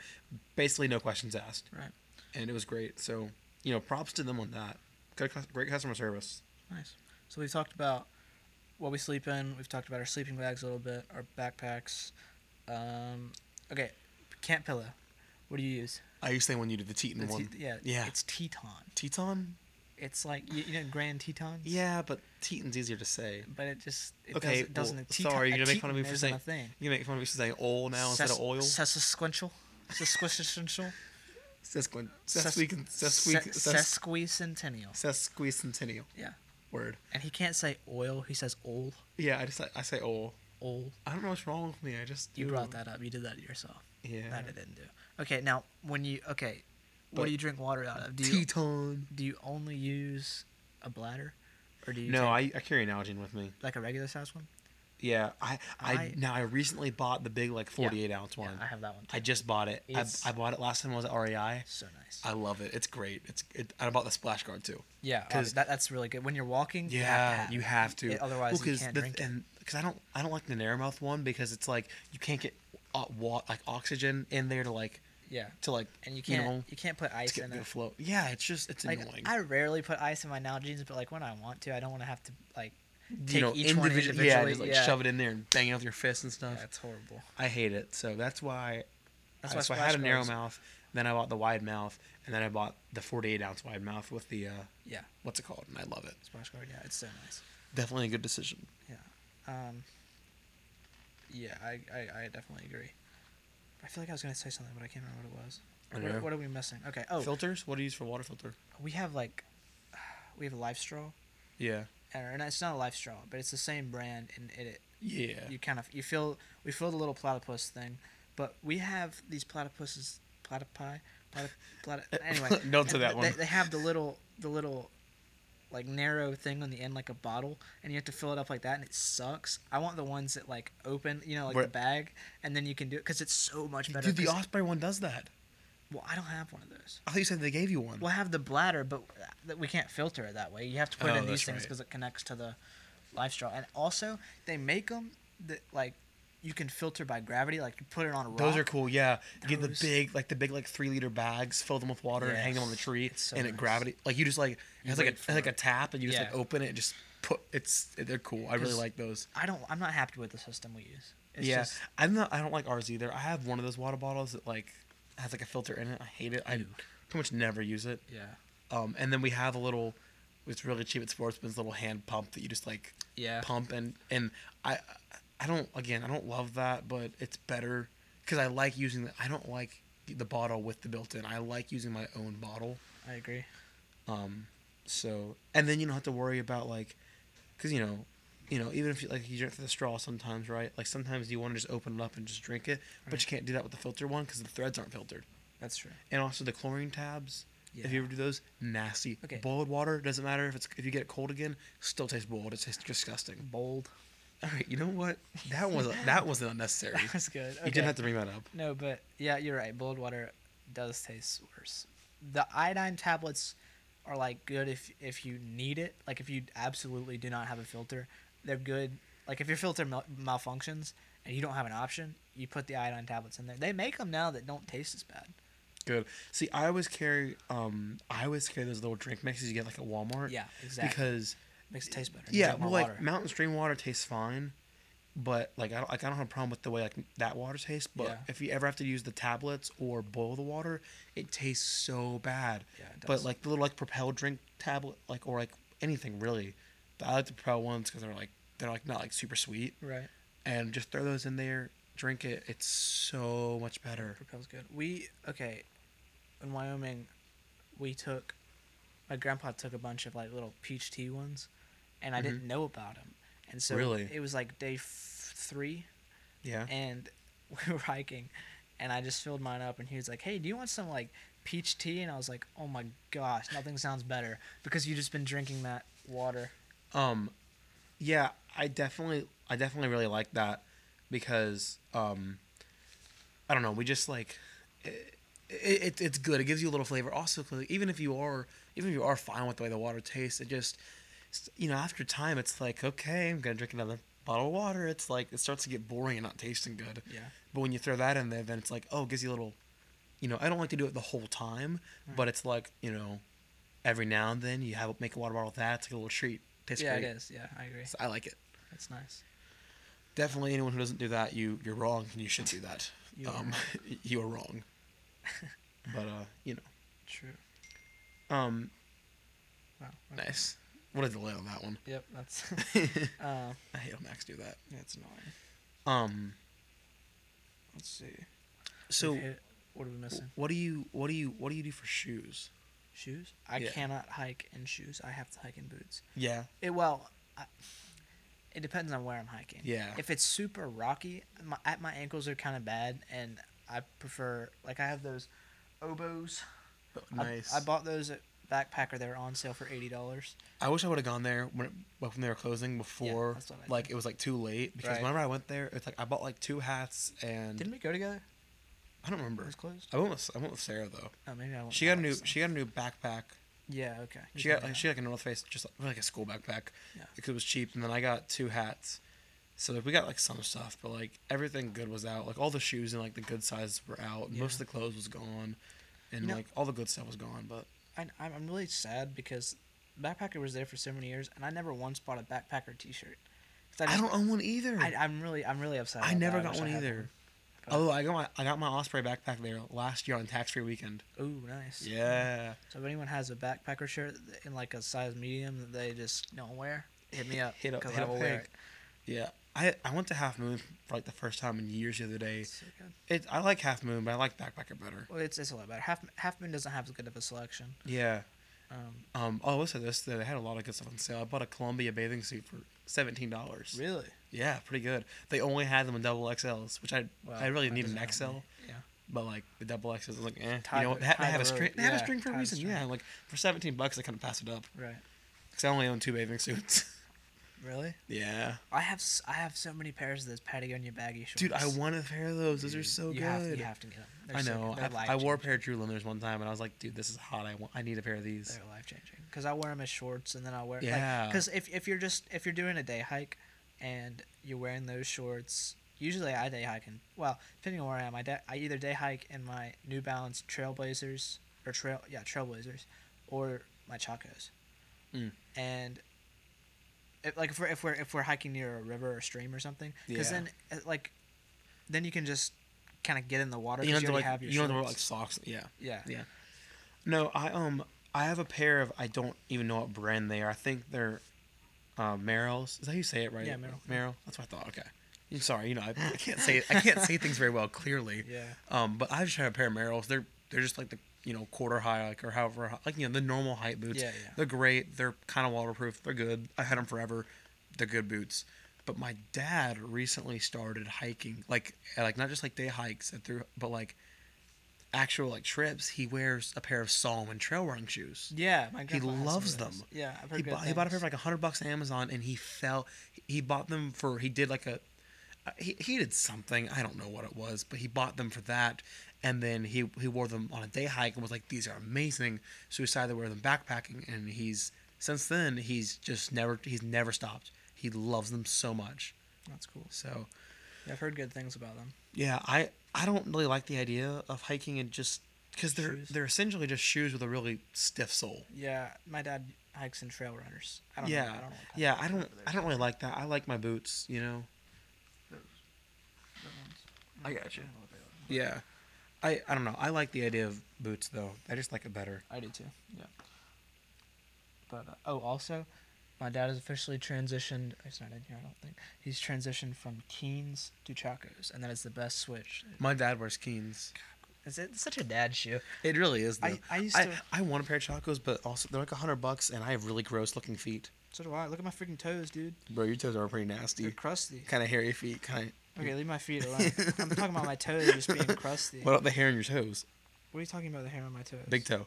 basically no questions asked. Right. And it was great. So you know props to them on that. Good, great customer service. Nice. So we've talked about what we sleep in. We've talked about our sleeping bags a little bit, our backpacks. Um, okay, camp pillow. What do you use? I used to say when you did the Teton The one. Te- yeah, Yeah. It's Teton. Teton? It's like you, you know Grand Tetons. Yeah, but Teton's easier to say. But it just it Okay, doesn't, doesn't well, a Teton, sorry, you're gonna make fun of me for saying-. You make fun of me for saying oil now instead of oil. Sesquicentennial. Sesquicentennial. Sesquin. Sesquic. Sesquic. Ses- Sesquicentennial. Sesquicentennial. Yeah. Word. And he can't say oil. He says ol. Yeah, I just I say oil. Ol. I don't know what's wrong with me. I just You do. brought that up. You did that yourself. Yeah. That I didn't do. Okay, now when you okay, what do you drink water out of? Do you Teton. do you only use a bladder, or do you No, I, I carry an Nalgene with me. like a regular size one? Yeah, I, I, I- now I recently bought the big like 48 ounce one. Yeah. I have that one. Too. I just bought it. I, I bought it last time I was at REI. so nice. I love it. It's great. It's it, I bought the splash guard too. Yeah, 'cause- because that, that's really good. When you're walking, you have to Yeah, you have to. Yeah, otherwise Well, you can't the- drink it. Because I don't I don't like the narrow mouth one because it's like you can't get uh, wa- like oxygen in there to like Yeah, to like and you You can't know, you can't put ice in it. flow. Yeah, it's just it's Like annoying. I rarely put ice in my Nalgene's, but like when I want to, I don't want to have to like you take know, each one individually. yeah, just like yeah. shove it in there and bang it with your fist and stuff. Yeah, horrible. I hate it. So that's why. That's That's why so I had a narrow mouth. Then I bought the wide mouth, and then I bought the 48 ounce wide mouth with the uh, Yeah, what's it called? And I love it. splash guard. Yeah, it's so nice. Definitely a good decision. Yeah. Um, yeah, I, I, I definitely agree. I feel like I was gonna say something, but I can't remember what it was. I What, know. what are we missing? Okay. Oh, Filters? What do you use for water filter? we have like, we have a LifeStraw, Yeah. and it's not a LifeStraw, but it's the same brand, and it, it Yeah. you kind of you feel we feel the little platypus thing, but we have these platypuses platypi platy, platy, anyway. Don't that they, one. They have the little the little like narrow thing on the end like a bottle, and you have to fill it up like that, and it sucks. I want the ones that like open, you know, like Where- the bag, and then you can do it because it's so much better. Dude, the Osprey one does that. well, I don't have one of those. I thought you said they gave you one. Well, I have the bladder, but uh, that we can't filter it that way. You have to put Oh, it in these things right. because it connects to the LifeStraw. And also, they make them that like you can filter by gravity. Like you put it on a rock. Those are cool. Yeah, you get the big, like the big, like three liter bags, fill them with water, and hang them on the tree, so and it gravity. Like you just like it has like a, like a tap, and you just like open it, and just put. It's they're cool. I really like those. I don't. I'm not happy with the system we use. It's yeah, Just, I'm not. I don't like ours either. I have one of those water bottles that like has like a filter in it. I hate it. I pretty much never use it. yeah. Um, and then we have a little. It's really cheap at Sportsman's little hand pump that you just like Yeah. pump and and I I don't again I don't love that but it's better because I like using the I don't like the bottle with the built-in I like using my own bottle I agree. um so and then you don't have to worry about like because you know you know even if you like you drink through the straw sometimes right like sometimes you want to just open it up and just drink it but Right. you can't do that with the filter one because the threads aren't filtered That's true. and also the chlorine tabs Yeah. if you ever do those nasty Okay. boiled water doesn't matter if it's if you get it cold again still tastes boiled it tastes disgusting Bold. all right, you know what? That was that wasn't unnecessary. That was good. Okay. You didn't have to bring that up. No, but yeah, you're right. Boiled water does taste worse. The iodine tablets are like good if if you need it. Like if you absolutely do not have a filter, they're good. Like if your filter mal- malfunctions and you don't have an option, you put the iodine tablets in there. They make them now that don't taste as bad. Good. See, I always carry um I always carry those little drink mixes you get like at Walmart. Yeah, exactly. Because makes it taste better. You yeah, well, like water. mountain stream water tastes fine, but like I don't like I don't have a problem with the way like that water tastes. But Yeah. if you ever have to use the tablets or boil the water, it tastes so bad. Yeah, it But like the little like Propel drink tablet, like or like anything really, I like the Propel ones because they're like they're like not like super sweet, right. and just throw those in there, drink it. It's so much better. Propel's good. We okay. In Wyoming, we took. My grandpa took a bunch of like little peach tea ones, and I mm-hmm. didn't know about them. And so Really? it was like day f- three, Yeah. and we were hiking, and I just filled mine up, and he was like, "Hey, do you want some like peach tea?" And I was like, "Oh my gosh, nothing sounds better because you just been drinking that water." Um, yeah, I definitely, I definitely really like that because, um, I don't know, we just like, it, it, it's good. It gives you a little flavor. Also, even if you are, even if you are fine with the way the water tastes, it just, you know, after time, it's like, okay, I'm gonna drink another bottle of water. It's like it starts to get boring and not tasting good. Yeah. But when you throw that in there, then it's like, oh, it gives you a little, you know, I don't like to do it the whole time, but it's like, you know, every now and then you have make a water bottle with that. It's like a little treat. Tastes yeah, great. it is. Yeah, I agree. So I like it. That's nice. Definitely, anyone who doesn't do that, you you're wrong, and you should do that. You are um, you are wrong. but uh, you know, True. um, Wow. okay. nice. What a delay on that one. Yep. That's. uh, I hate when Macs do that. that's annoying. Um, Let's see. so We've hit- what are we missing? what do you what do you what do you do for shoes? Shoes? I Yeah. cannot hike in shoes. I have to hike in boots. Yeah, It well, I, it depends on where I'm hiking. yeah, If it's super rocky, my, at my ankles are kind of bad, and I prefer like I have those Oboz. I- nice. I, bought those at Backpacker. They were on sale for eighty dollars. I wish I would have gone there when it, when they were closing before, I like it was like too late. Because Right. whenever I went there, it's like I bought like two hats and Didn't we go together? I don't It remember. was closed. I went with I went with Sarah though. Oh, maybe I went. She got a new she got a new backpack. Yeah. Okay. You She got like, she got like a North Face, just like, like a school backpack, Yeah. because it was cheap. And then I got two hats, So like we got like some stuff, but like everything good was out. Like all the shoes and like the good sizes were out. Yeah. Most of the clothes was gone, and You know- like all the good stuff was gone. But I, I'm I'm really sad because Backpacker was there for so many years, and I never once bought a Backpacker T-shirt. I, just- don't own one either. I, I'm really I'm really upset. I never that. got I one either. But- Oh, I got my I got my Osprey backpack there last year on tax free weekend. Ooh, nice. Yeah. So if anyone has a backpacker shirt in like a size medium that they just don't wear, hit me up. Hit up- hit I up wear Hank. Yeah. I, I went to Half Moon for like the first time in years the other day. it. So good. It I like Half Moon, but I like Backpacker better. Well, it's, it's a lot better. Half Half Moon doesn't have as good of a selection. Yeah. Um, Um. Oh, listen this. They had a lot of good stuff on sale. I bought a Columbia bathing suit for seventeen dollars. really? Yeah, pretty good. They only had them in double XLs, which I Well, I really need an XL. me. Yeah. But like the double XLs, I was like, eh. Tie you know? They had, they had a string. They had a string for a reason. Yeah, like for seventeen bucks, I kind of passed it up Right. because I only own two bathing suits. Really? yeah, I have s- I have so many pairs of those Patagonia baggy shorts. dude, I want a pair of those. Those are so you good. Have, you have to get them. I know. They're I, I wore a pair of Drew Linders one time, and I was like, dude, this is hot. I want. I need a pair of these. They're life changing because I wear them as shorts and then I wear Yeah. Because if if you're just if you're doing a day hike, and you're wearing those shorts, usually I day hike in well depending on where I am. I da- I either day hike in my New Balance Trailblazers or trail yeah Trailblazers, or my Chacos, Mm. and. If, like if we're, if we're if we're hiking near a river or stream or something, because Yeah. then uh, like, then you can just kind of get in the water. You 'cause don't you have to already like. have your You don't have to wear like shorts. socks. Yeah. yeah. Yeah. No, I um I have a pair of I don't even know what brand they are. I think they're uh Merrell's. Is that how you say it right? Yeah, Merrell. Merrell. That's what I thought. Okay. I'm sorry, you know, I, I can't say I can't say things very well clearly. Yeah. Um, but I just have a pair of Merrells. They're they're just like the you know quarter high like or however high, like you know the normal height boots. Yeah, yeah. They're great. They're kind of waterproof. They're good. I had them forever. They're good boots. But my dad recently started hiking, like like not just like day hikes and through, but like actual like trips. He wears a pair of Salomon trail running shoes. Yeah, my He grandpa has some loves them. Yeah, I've heard He bought, he bought a pair for like a hundred bucks on Amazon, and he fell. He bought them for. He did like a. uh, He, he did something. I don't know what it was, but he bought them for that, and then he he wore them on a day hike and was like, "These are amazing." So he decided to wear them backpacking, and he's since then he's just never he's never stopped. He loves them so much. That's cool. So Yeah, I've heard good things about them. yeah, I I don't really like the idea of hiking and just because they're Shoes? they're essentially just shoes with a really stiff sole. Yeah, my dad hikes in trail runners. I don't yeah, know. I don't know. yeah. I don't. I don't really like that. I like my boots. You know. I got you. Yeah. I, I don't know. I like the idea of boots though. I just like it better. I do too. Yeah. But uh, oh, also, my dad has officially transitioned. He's not in here, I don't think. He's transitioned from Keens to Chacos, and that is the best switch. My dad wears Keens. Is it it's such a dad shoe? It really is. Though. I- I used to- I want a pair of Chacos, but also they're like a hundred bucks, and I have really gross looking feet. So do I. Look at my freaking toes, dude. Bro, your toes are pretty They're nasty. crusty. Kind of hairy feet. Kind Okay, leave my feet alone. I'm talking about my toes just being crusty. What about the hair on your toes? What are you talking about? The hair on my toes? Big toe.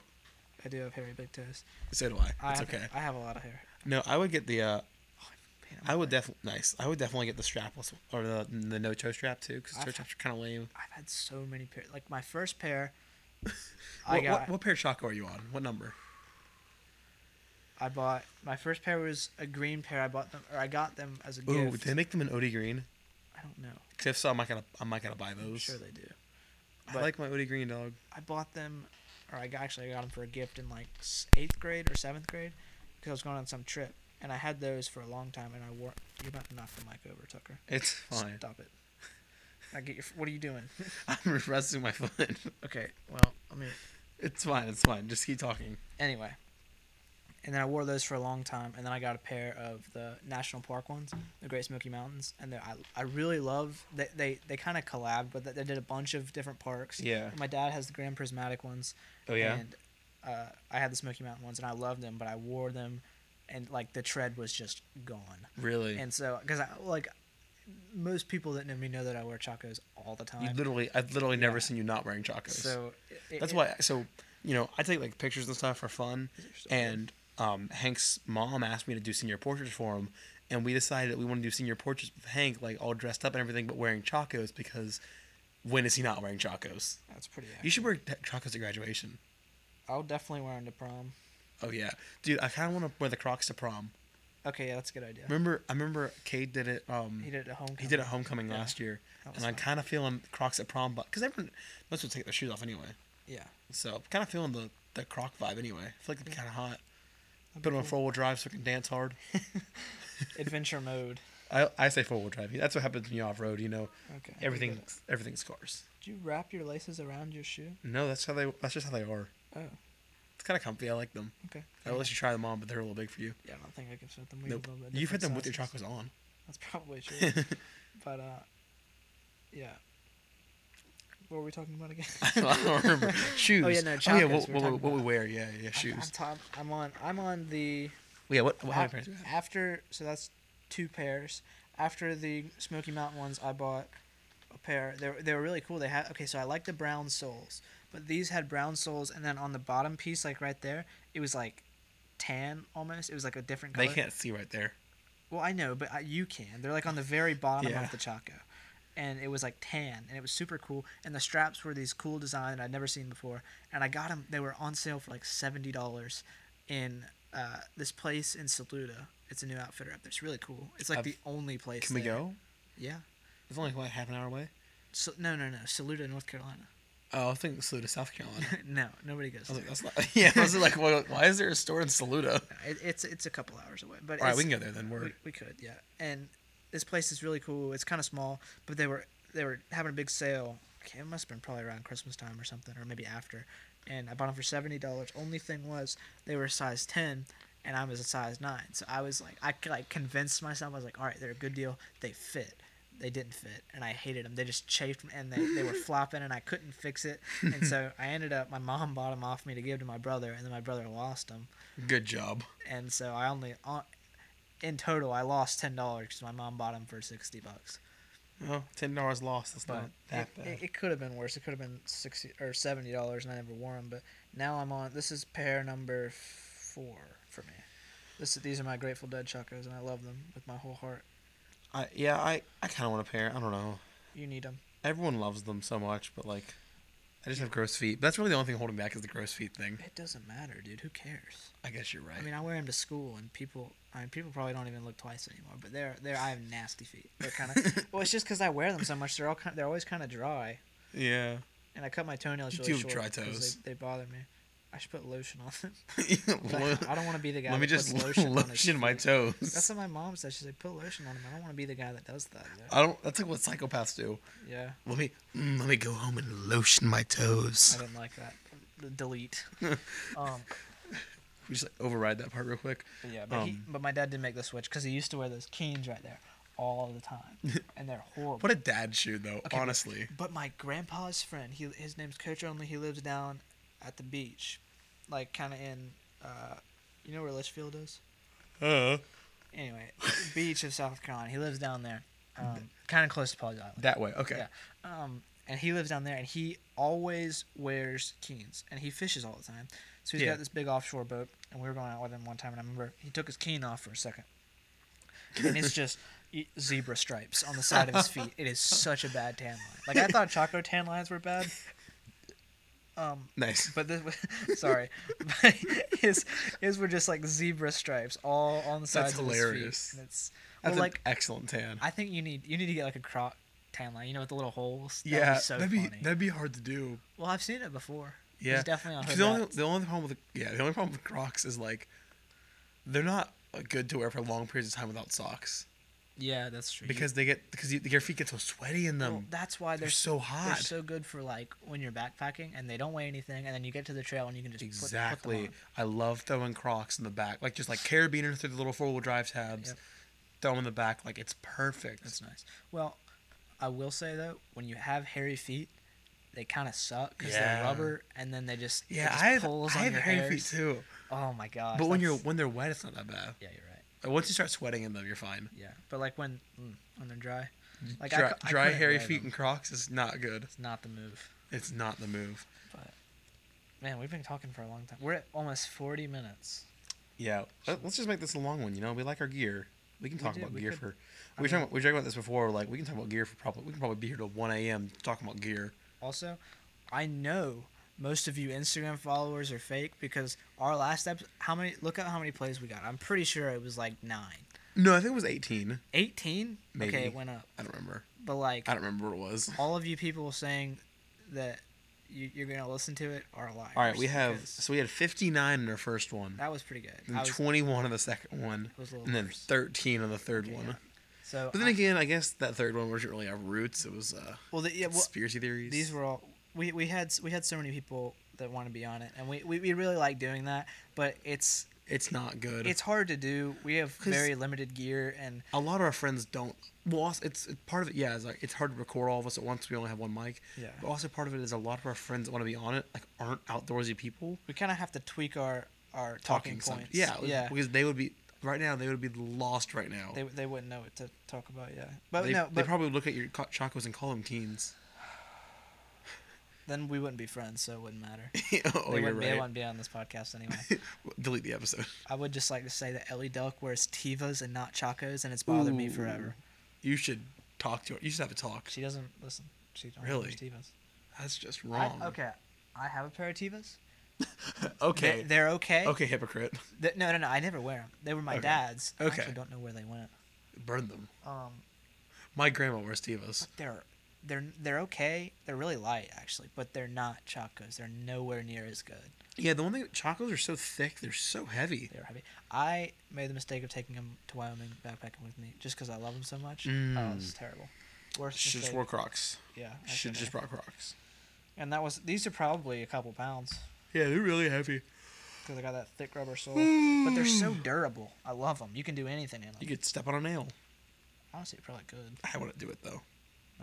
I do have hairy big toes. So do I. I It's have, okay. I have a lot of hair. No, I would get the. uh in I would definitely nice. I would definitely get the strapless or the the no toe strap too, because toe straps are kind of lame. I've had so many pairs. Like my first pair, I What, got. what, what pair of Chaco are you on? What number? I bought my first pair was a green pair. I bought them, or I got them as a Ooh, gift. did they make them in OD green? I don't know. 'Cause if so, I might gotta I might gotta buy I'm those. sure they do. I but- like my OD green dog. I bought them, or I got, actually I got them for a gift in like eighth grade or seventh grade, because I was going on some trip, and I had those for a long time, and I wore. You're about to knock the mic over, Tucker. It's fine. Stop it. I get your. What are you doing? I'm resting my foot. okay. Well, I mean, It's fine. It's fine. Just keep talking. anyway. And then I wore those for a long time, and then I got a pair of the national park ones, the Great Smoky Mountains, and I I really love. They they, they kind of collabed, but they, they did a bunch of different parks. Yeah. My dad has the Grand Prismatic ones. Oh yeah. And uh, I had the Smoky Mountain ones, and I loved them, but I wore them, and like the tread was just gone. really. And so, because I like most people that know me know that I wear chacos all the time. you literally, I've literally never seen you not wearing chacos. so it, That's it- why. So, you know, I take like pictures and stuff for fun, These are so good. and um, Hank's mom asked me to do senior portraits for him, and we decided that we want to do senior portraits with Hank, like all dressed up and everything, but wearing chacos because when is he not wearing chacos? that's pretty. You should wear chacos at graduation. I'll definitely wear them to prom. Oh yeah, dude, I kind of want to wear the Crocs to prom. Okay, yeah, that's a good idea. Remember, I remember Cade did it. Um, He did it at homecoming. he did it homecoming Yeah, last year, and I'm kind of feeling Crocs at prom, but because everyone most would take their shoes off anyway. Yeah. So kind of feeling the the Croc vibe anyway. I feel like it'd be kind of hot. Put be on four wheel drive so we can dance hard. Adventure mode. I I say four wheel drive. That's what happens when you're off road. You know, Okay. everything we get it. everything's cars. Did you wrap your laces around your shoe? No, that's how they. That's just how they are. Oh, It's kind of comfy. I like them. okay. I'll let you try them on, but they're a little big for you. Yeah, I don't think I can fit them. We Nope. You've had different them with your chacos on. That's probably true. but uh, yeah. What were we talking about again? I don't remember. Shoes. Oh yeah, no. Oh yeah, chacos what, we what, what we wear? Yeah, yeah, I'm, shoes. top, I'm on. I'm on the. yeah, what? what how many af- pairs do you have? after so that's two pairs. After the Smoky Mountain ones, I bought a pair. They were, they were really cool. They had okay. So I like the brown soles, but these had brown soles, and then on the bottom piece, like right there, it was like tan almost. It was like a different color. They can't see right there. Well, I know, but I, you can. They're like on the very bottom Yeah. of the Chaco, and it was like tan, and it was super cool. And the straps were these cool design that I'd never seen before. And I got them. They were on sale for like seventy dollars in uh, this place in Saluda. It's a new outfitter up there. It's really cool. It's like I've- the only place. Can we go? Yeah. It's only like half an hour away. So, no, no, no. Saluda, North Carolina. Oh, I think Saluda, South Carolina. no, nobody goes. I was like, that's not. Yeah, I was like, well, why is there a store in Saluda? It, it's it's a couple hours away, but All right, we can go there then. We, Word. we could, yeah. And this place is really cool. It's kind of small, but they were they were having a big sale. Okay, it must have been probably around Christmas time or something, or maybe after. And I bought them for seventy dollars. Only thing was they were a size ten, and I was a size nine. So I was like, I like convinced myself. I was like, all right, they're a good deal. They fit. They didn't fit, and I hated them. They just chafed, me and they, they were flopping, and I couldn't fix it. And so I ended up, my mom bought them off me to give to my brother, and then my brother lost them Good job. and so I only on in total I lost ten dollars because my mom bought them for sixty bucks. Oh, ten dollars lost. That's But not that it, bad. it, it could have been worse. It could have been sixty or seventy dollars, and I never wore them. But now I'm on. This is pair number four for me. This these are my Grateful Dead Chacos, and I love them with my whole heart. I yeah, I I kind of want a pair. I don't know. You need them. Everyone loves them so much, but like, I just have gross feet. That's really the only thing holding back is the gross feet thing. It doesn't matter, dude. Who cares? I guess you're right. I mean, I wear them to school, and people. I mean, people probably don't even look twice anymore. But they're they're. I have nasty feet. They're kind of. well, it's just because I wear them so much. They're all kind. They're always kind of dry. yeah. And I cut my toenails really short dry toes. They, they bother me. I should put lotion on them. I, I don't want to be the guy. Let me just lotion, lotion, my toes. That's what my mom said. She said, "Put lotion on them." I don't want to be the guy that does that. I don't. That's like what psychopaths do. yeah, Let me mm, let me go home and lotion my toes. I didn't like that. Delete. um, We just like, override that part real quick. but yeah, but he, Um, but my dad did make the switch because he used to wear those Keens right there all the time, and they're horrible. What a dad shoe though. Okay, but- honestly. But my grandpa's friend, he his name's Coach Only. He lives down at the beach, like kind of in, uh, you know where Litchfield is. Uh. Anyway, beach of South Carolina. He lives down there, um, kind of close to Pawleys Island. That way. Okay. Yeah. Um, and he lives down there, and he always wears Keens, and he fishes all the time. So he's Yeah. got this big offshore boat, and we were going out with him one time, and I remember he took his Keen off for a second, and it's just zebra stripes on the side of his feet. It is such a bad tan line. Like I thought Chaco tan lines were bad. Um, Nice. but this, sorry, but his his were just like zebra stripes all on the sides That's of hilarious. his feet. And it's That's well, an like excellent tan. I think you need you need to get like a croc tan line, you know, with the little holes. That'd yeah, be so that'd be funny. that'd be hard to do. Well, I've seen it before. Yeah, He's definitely on the only the only problem with the, yeah the only problem with Crocs is like they're not uh, good to wear for long periods of time without socks Yeah, that's true. Because they get because you, your feet get so sweaty in them. well, that's why they're they're so hot. They're so good for like when you're backpacking and they don't weigh anything, and then you get to the trail and you can just put- put, exactly. them I love throwing Crocs in the back, like just like carabiner through the little four wheel drive tabs. Yep. Throw them in the back, like it's perfect. That's nice. Well, I will say though, when you have hairy feet, they kind of suck because Yeah. they're rubber, and then they just yeah, just I have pulls I on have hairy feet too. Oh my gosh! But when you're when they're wet, it's not that bad. yeah, you're right. Like, Once you start sweating in them, you're fine. Yeah, but like when mm, when they're dry, like dry cou- I dry hairy feet them. and Crocs is not good. It's not the move. It's not the move. But man, we've been talking for a long time. We're at almost forty minutes. Yeah, let- let's just make this a long one. You know, we like our gear. We can talk do, about we gear could- for. We were talking about, we were talking about this before. Like we can talk about gear for probably we can probably be here till one a.m. talking about gear. Also, I know most of you Instagram followers are fake because our last episode, how many? Look at how many plays we got. I'm pretty sure it was like nine. No, I think it was 18. 18? Maybe. Okay, it went up. I don't remember. But like I don't remember what it was. all of you people saying that you, you're gonna listen to it are liars. All right, we have so we had 59 in our first one, that was pretty good. and 21 in the second one, was a little and then worse. 13 on the third Yeah. one. so But then I- again, I guess that third one wasn't really our roots. It was uh, well, the, yeah, well, conspiracy theories. these were all we, we had we had so many people that want to be on it, and we, we, we really like doing that. But it's it's not good. it's hard to do. We have very limited gear, and a lot of our friends don't. Well, also, it's it's part of it. Yeah, is like it's hard to record all of us at once. We only have one mic. Yeah. But also part of it is a lot of our friends that want to be on it like aren't outdoorsy people. we kind of have to tweak our our talking, some- points. Yeah, yeah. Because they would be right now. They would be lost right now. They, they wouldn't know what to talk about. Yeah, but they, no, they probably would look at your co- chacos and call them teens. Then we wouldn't be friends, so it wouldn't matter. oh, they you're wouldn't, be, they wouldn't be on this podcast anyway. Delete the episode. I would just like to say that Ellie Duck wears Tevas and not Chacos, and it's bothered me forever. You should talk to her. You should have a talk. She doesn't listen. She don't Really? Tevas. That's just I- wrong. okay, I have a pair of Tevas. okay. They, they're okay. Okay, hypocrite. Th- no, no, no. I never wear them. They were my Okay. dad's. I Okay. actually don't know where they went. Burn them. Um, My grandma wears Tevas. they're they're they're okay. They're really light actually, but they're not Chacos. They're nowhere near as good. Yeah, the one thing chacos are so thick. They're so heavy. They're heavy. I made the mistake of taking them to Wyoming backpacking with me just because I love them so much. Oh, Mm. it's terrible. Worst Should just wore Crocs. Yeah, I Should just brought Crocs. And that was these are probably a couple pounds Yeah, they're really heavy. because I got that thick rubber sole. but they're so durable. I love them. You can do anything in them. You could step on a nail. Honestly, probably good. I wouldn't do it though.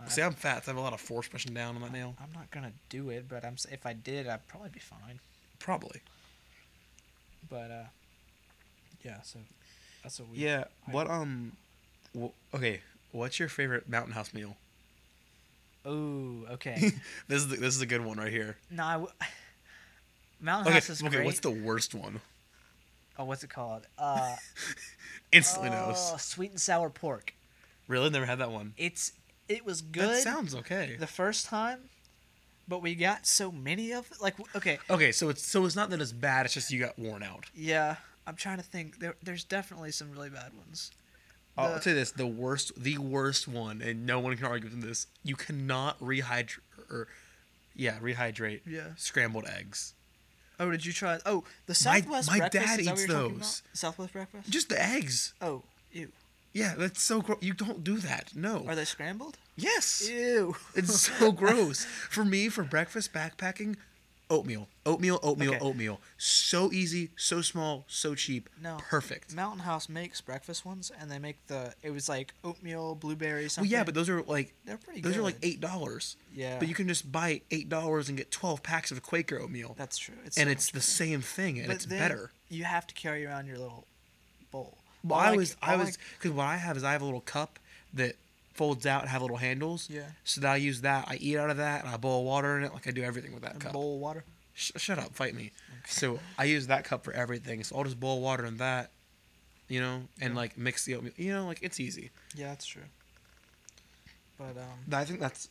Uh, See, I'm fat. So I have a lot of force pushing down on that nail. I'm not gonna do it, but I'm if I did, I'd probably be fine. Probably. But uh, yeah. So that's what we. Yeah. I- What um? okay. What's your favorite Mountain House meal? Oh, okay. This is the, this is a good one right here. no, I w- Mountain Okay. House is Okay. great. What's the worst one? oh, what's it called? Uh, Instantly oh, knows. sweet and sour pork. Really? Never had that one. It's it was good. That sounds okay. the first time, but we got so many of it. Like, okay, Okay, so it's so it's not that it's bad. It's just you got worn out. yeah. I'm trying to think. There, there's definitely some really bad ones. I'll The- tell you this: the worst, the worst one, and no one can argue with this. You cannot rehydrate, or yeah, rehydrate Yeah. scrambled eggs. Oh, did you try? Oh, the My- Southwest my breakfast. dad is that what eats those. Southwest breakfast. Just the eggs. Oh, ew. Yeah, that's so gross. You don't do that. No. Are they scrambled? yes. Ew. It's so gross. For me, for breakfast backpacking, oatmeal, oatmeal, oatmeal, Okay. oatmeal. So easy, so small, so cheap. No. Perfect. Mountain House makes breakfast ones, and they make the. It was like oatmeal, blueberry, Well, yeah, but those are like they're pretty. those good. are like eight dollars. Yeah. But you can just buy eight dollars and get twelve packs of Quaker oatmeal, That's true. It's and so it's the better. same thing, and But it's better. You have to carry around your little bowl. Well, I like- was, I or was, like- because what I have is I have a little cup that folds out and have little handles. Yeah. So that I use that. I eat out of that, and I boil water in it. Like I do everything with that a cup. bowl of water. Sh- shut up, fight me. So I use that cup for everything. So I'll just boil water in that, you know, and Yeah. like mix the oatmeal. You know, like it's easy. Yeah, that's true. But um. I think that's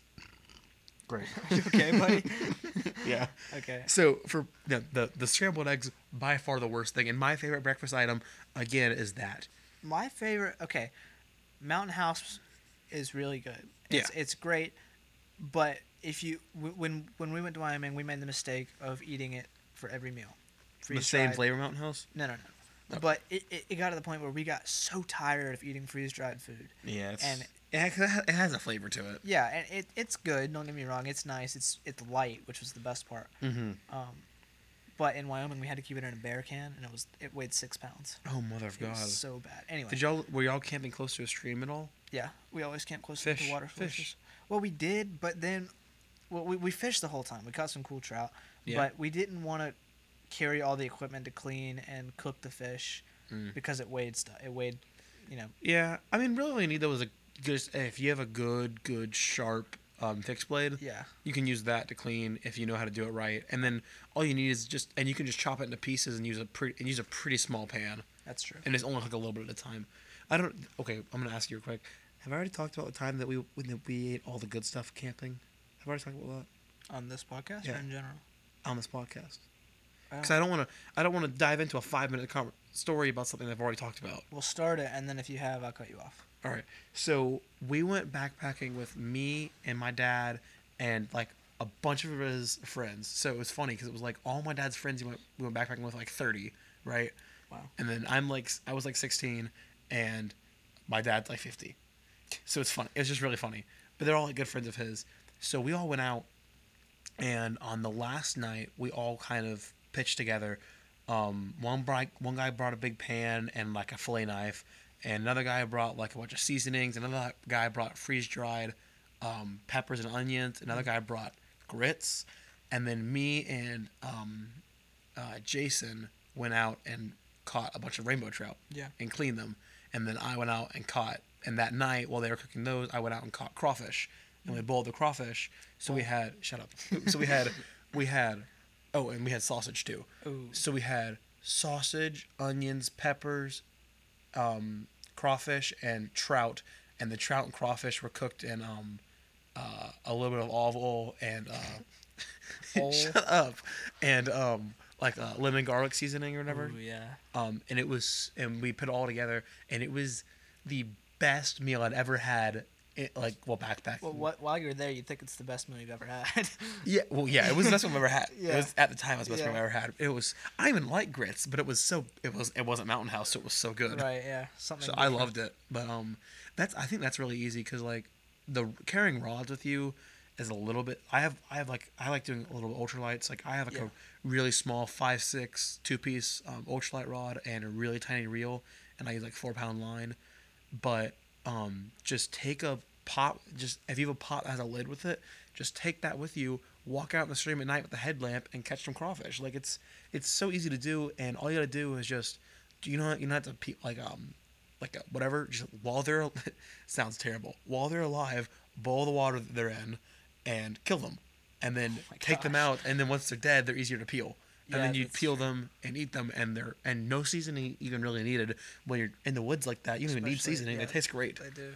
great. okay, buddy. yeah. Okay. So for the, the the scrambled eggs, by far the worst thing, and my favorite breakfast item again is that. My favorite. Okay, Mountain House is really good. It's, It's great, but if you when when we went to Wyoming, we made the mistake of eating it for every meal. the same Freeze-dried- flavor Mountain House. No, no, no. Okay. But it, it, it got to the point where we got so tired of eating freeze dried food. Yeah, And- it, ha- it has a flavor to it. Yeah, and it, it's good. Don't get me wrong. It's nice. It's it's light, which was the best part. Mm-hmm. Um, but in Wyoming, we had to keep it in a bear can, and it was it weighed six pounds. Oh mother of It God! was so bad. Anyway, Did y'all were y'all camping close to a stream at all? yeah, we always camp close Fish, to the water fish. sources. Well, we did, but then, well, we we fished the whole time. We caught some cool trout, Yeah. but we didn't want to carry all the equipment to clean and cook the fish Mm. because it weighed stuff. It weighed, you know, Yeah, I mean, really, all you need though is a just if you have a good, good sharp um, fixed blade, yeah, you can use that to clean if you know how to do it right. And then all you need is just and you can just chop it into pieces and use a pretty and use a pretty small pan, that's true. and it's only like a little bit at a time. I don't. Okay, I'm gonna ask you real quick. Have I already talked about the time that we when we ate all the good stuff camping? Have I already talked about that? On this podcast Yeah. or in general? on this podcast because I don't want to. I don't want to dive into a five minute com- story about something I've already talked about. we'll start it, and then if you have, I'll cut you off. All right. So we went backpacking with me and my dad and like a bunch of his friends. So it was funny because it was like all my dad's friends. He went we went backpacking with like thirty, right? Wow. And then I'm like I was like sixteen, and my dad's like fifty. So it's funny. It's just really funny. But they're all like good friends of his. So we all went out, and on the last night we all kind of pitched together. Um, one bri- one guy brought a big pan and like a fillet knife, and another guy brought like a bunch of seasonings. Another guy brought freeze dried um, peppers and onions. Another guy brought grits, and then me and um, uh, Jason went out and caught a bunch of rainbow trout Yeah. and cleaned them. And then I went out and caught. And that night, while they were cooking those, I went out and caught crawfish, and we boiled the crawfish. So we had shut up. So we had we had oh, and we had sausage too. Ooh. So we had sausage, onions, peppers, um, crawfish, and trout. And the trout and crawfish were cooked in um, uh, a little bit of olive oil and uh, shut up, and um, like uh, lemon garlic seasoning or whatever. Ooh, yeah. Um, and it was, and we put it all together, and it was the best meal I'd ever had. It, like well, backpacking. Well, what, while you're there, you think it's the best meal you've ever had. Yeah, well, yeah, it was the best one I've ever had. yeah. It was at the time it was the best one Yeah. I've ever had. It was I even like grits, but it was so it was it wasn't Mountain House, so it was so good. right. Yeah. Something. So I loved it. But um, that's I think that's really easy because like the carrying rods with you is a little bit. I have I have like I like doing a little ultralights. Like I have like Yeah. a really small five six two piece um, ultralight rod and a really tiny reel, and I use like four pound line. But um, just take a pot. Just if you have a pot that has a lid with it, just take that with you. Walk out in the stream at night with a headlamp and catch some crawfish. Like it's it's so easy to do, and all you gotta do is just you know you don't have to pe- like um like a, whatever just while they're sounds terrible while they're alive boil the water that they're in and kill them and then Oh take them out and then once they're dead they're easier to peel and Yeah, then you that's peel true. them and eat them and they're and no seasoning even really needed when you're in the woods like that you don't even need seasoning yeah. they taste great They do.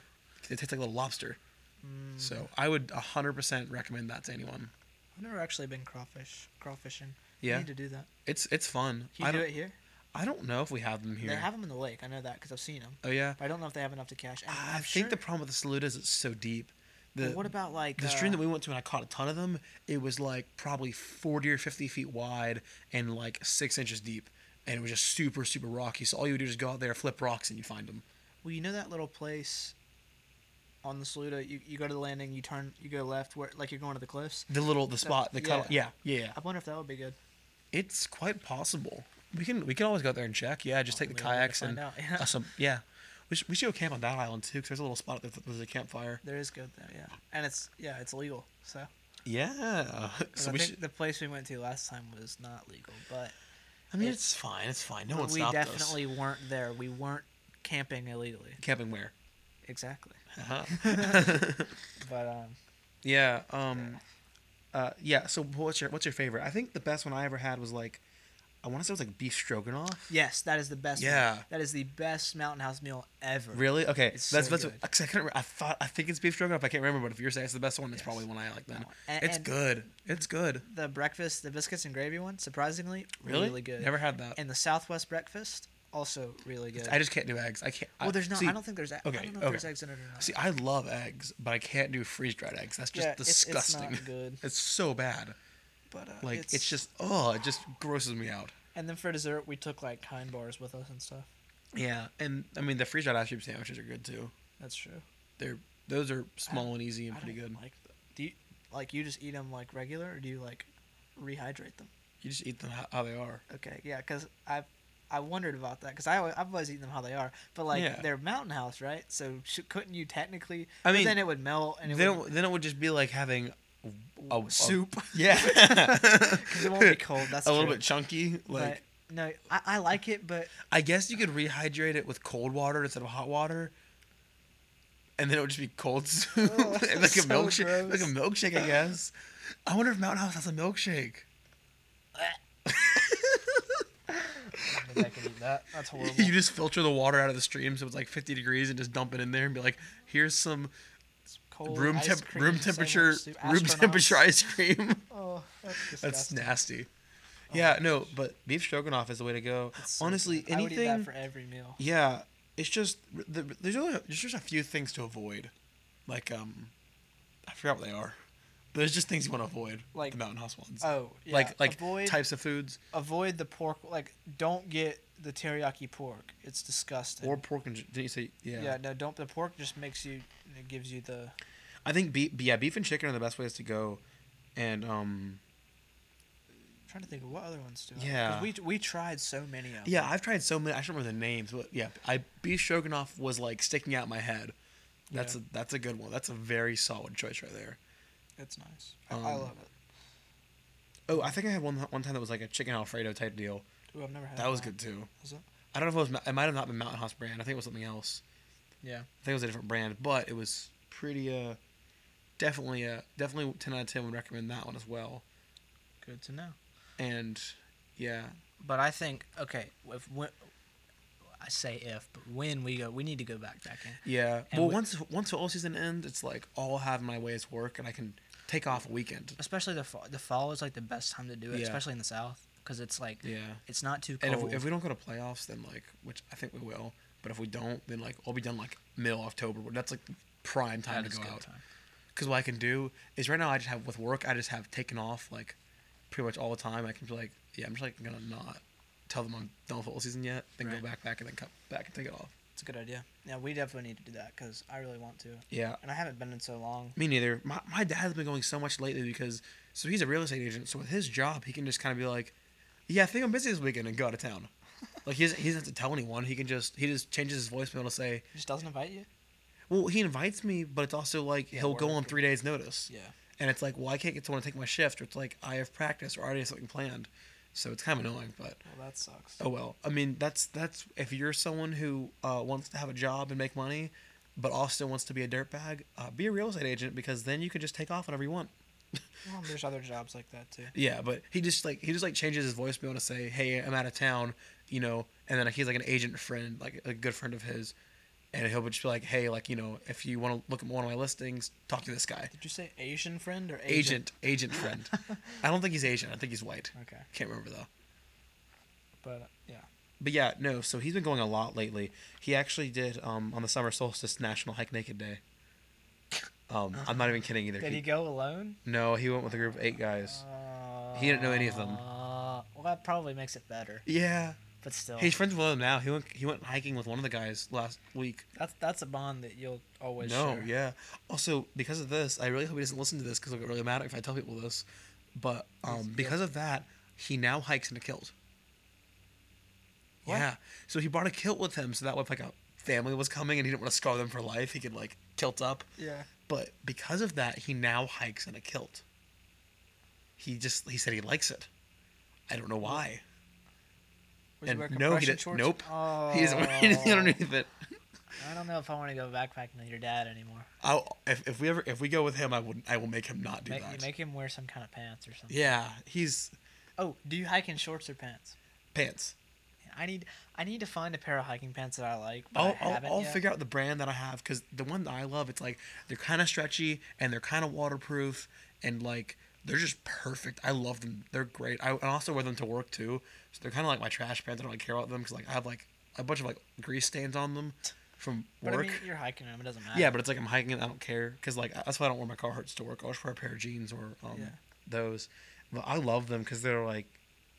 they taste like a little lobster Mm. so i would 100% recommend that to anyone I've never actually been crawfish crawfishing. Yeah. I need to do that. it's it's fun Can you I do it here? I don't know if we have them here They have them in the lake. I know that because I've seen them. oh yeah But I don't know if they have enough to catch. I I'm think the problem with the saluda is it's so deep the, But what about like the stream uh, that we went to and I caught a ton of them, it was like probably 40 or 50 feet wide and like six inches deep. And it was just super, super rocky. So all you would do is go out there, flip rocks, and you'd find them. Well, you know that little place on the Saluda. You, you go to the landing. You turn. You go left. Where like you're going to the cliffs. The little, the spot, the color. Yeah, yeah. yeah. I wonder if that would be good. It's quite possible. We can we can always go out there and check. Yeah, just take the We all need to kayaks and yeah. uh, some. Yeah, we should, we should go camp on that island too, because there's a little spot that there's a campfire. There is good there, yeah. And it's yeah, it's legal. So, Yeah. So I we think should. the place we went to last time was not legal, but I mean, it- it's fine. It's fine. No one we stopped definitely weren't there. We weren't camping illegally. Camping where? Exactly. Uh-huh. But um, Yeah. Um. Uh. Yeah. So what's your what's your favorite? I think the best one I ever had was like, I want to say it was like beef stroganoff. yes, that is the best. Yeah. that is the best Mountain House meal ever. Really? Okay. It's that's so that's. good. I couldn't. I thought I think it's beef stroganoff. I can't remember, but if you're saying it's the best one, it's Yes. probably one I like then. And- it's and- good. It's good. The breakfast, the biscuits and gravy one, surprisingly, Really? really good. Never had that. And the Southwest breakfast, also really good. I just can't do eggs. I can't. Well, there's not. See, I don't think there's. okay, I don't know if there's eggs in it or not. See, I love eggs, but I can't do freeze dried eggs. That's just yeah, it's- disgusting. It's, not good. It's so bad. But uh, Like it's, just oh, it just grosses me out. And then for dessert, we took like kind bars with us and stuff. Yeah, and I mean the freeze dried ice cream sandwiches are good too. That's true. They're those are small and easy and I pretty good. Like, the, do you like you just eat them like regular, or do you like rehydrate them? You just eat them how, how they are. Okay, yeah, because I've I wondered about that because I always, I've always eaten them how they are, but like Yeah. they're Mountain House, right? So sh- couldn't you technically? I mean, then it would melt and it then, would it- then it would just be like having a, a- soup. yeah, Because it won't be cold. That's a little bit chunky. Like But, no, I, I like it, but I guess you could rehydrate it with cold water instead of hot water, and then it would just be cold soup, Oh, like a so milkshake. Like a milkshake, I guess. I wonder if Mountain House has a milkshake. I can eat that. That's horrible. you just filter the water out of the stream so it's like 50 degrees and just dump it in there and be like, here's some cold room temp cream, room temperature room temperature ice cream. Oh, that's That's nasty. Oh yeah, no, but beef stroganoff is the way to go. So Honestly, good. I would eat anything. that for every meal. Yeah, it's just the, there's only there's just a few things to avoid, like um, I forgot what they are. But there's just things you want to avoid, Like- the mountain house ones, Oh, yeah. like like avoid types of foods avoid the pork. Like, don't get the teriyaki pork. It's disgusting. or pork and did you say yeah? yeah. no, don't. The pork just makes you. It gives you the. I think beef yeah beef and chicken are the best ways to go, and um I'm trying to think of what other ones do. I- Yeah. we we tried so many of them. yeah I've tried so many I don't remember the names but yeah I beef stroganoff was like sticking out my head. That's Yeah. a that's a good one. That's a very solid choice right there. it's nice. I, I Um, love it. Oh, I think I had one one time that was like a chicken alfredo type deal. Ooh, I've never had That was good too. Was it? I don't know if it was. It might have not been Mountain House brand. I think it was something else. Yeah. I think it was a different brand, but it was pretty. Uh, definitely. Uh, definitely ten out of ten would recommend that one as well. Good to know. And yeah, But I think okay, if when, I say if, but when we go, we need to go backpacking. yeah. And well, we- once once football season ends, it's like I'll have my way as work, and I can take off a weekend. Especially the fall. The fall is like the best time to do it, Yeah. especially in the south, because it's like Yeah. it's not too And cold. if we, if we don't go to playoffs, then like, which I think we will, but if we don't, then like I'll be done like middle October. That's like prime time That to go out. time. Because what I can do is right now I just have with work I just have taken off like pretty much all the time. I can be like, yeah, I'm just like gonna not tell them I'm done with football season yet, then Right. go back back and then come back and take it off. It's a good idea. Yeah, we definitely need to do that because I really want to, Yeah, and I haven't been in so long. me neither. My my dad's been going so much lately because so he's a real estate agent. So with his job, he can just kind of be like, yeah, I think I'm busy this weekend and go out of town. like he doesn't, he doesn't have to tell anyone. He can just he just changes his voicemail to say, He just doesn't invite you. Well, he invites me, but it's also like Yeah, he'll go on three days notice. Yeah. And it's like, well, I can't get someone to take my shift, or it's like I have practice or I already have something planned. So it's kind of annoying, but Well, that sucks. oh well. I mean, that's that's if you're someone who uh, wants to have a job and make money, but also wants to be a dirtbag, uh, be a real estate agent because then you can just take off whenever you want. Well, there's other jobs like that too. Yeah, but he just like he just like changes his voice voicemail to say, "Hey, I'm out of town," you know, and then he's like an agent friend, like a good friend of his, and he'll just be like, "Hey, like you know, if you want to look at one of my listings, talk to this guy." Did you say Asian friend or Agent, agent agent friend. I don't think he's Asian. I think he's white. Okay, Can't remember though. but uh, yeah. But yeah, no. So he's been going a lot lately. He actually did um, on the summer solstice National Hike Naked Day. Um, I'm not even kidding either. Did He- he go alone? no, he went with a group of eight guys. He didn't know any of them. Uh, well, that probably makes it better, Yeah, but still, he's friends with one of them now. He went he went hiking with one of the guys last week. that's that's a bond that you'll always no, share. yeah. Also, because of this, I really hope he doesn't listen to this because I'll get really mad if I tell people this. But um, because of that, he now hikes in a kilt. What? Yeah. So he brought a kilt with him, so that way if like a family was coming and he didn't want to scar them for life, he could like kilt up. Yeah. But because of that, he now hikes in a kilt. He just he said he likes it. I don't know why. You And wear no, he did. shorts? Nope. Oh, He doesn't wear anything underneath it. I don't know if I want to go backpacking with your dad anymore. I'll, if, if we ever if we go with him, I would I will make him not do Make, that. make him wear some kind of pants or something. yeah, he's Oh, do you hike in shorts or pants? pants. I need I need to find a pair of hiking pants that I like. But I'll, I I'll, I'll yet. figure out the brand that I have because the one that I love, it's like they're kind of stretchy and they're kind of waterproof and like they're just perfect. I love them. They're great. I, I also wear them to work too, so they're kind of like my trash pants. I don't really care about them because like I have like a bunch of like grease stains on them from work. But. I mean, you're hiking them. It doesn't matter. yeah, but it's like I'm hiking and I don't care because like that's why I don't wear my car Carhartts to work. I'll just wear a pair of jeans or um, Yeah. those. But I love them because they're like,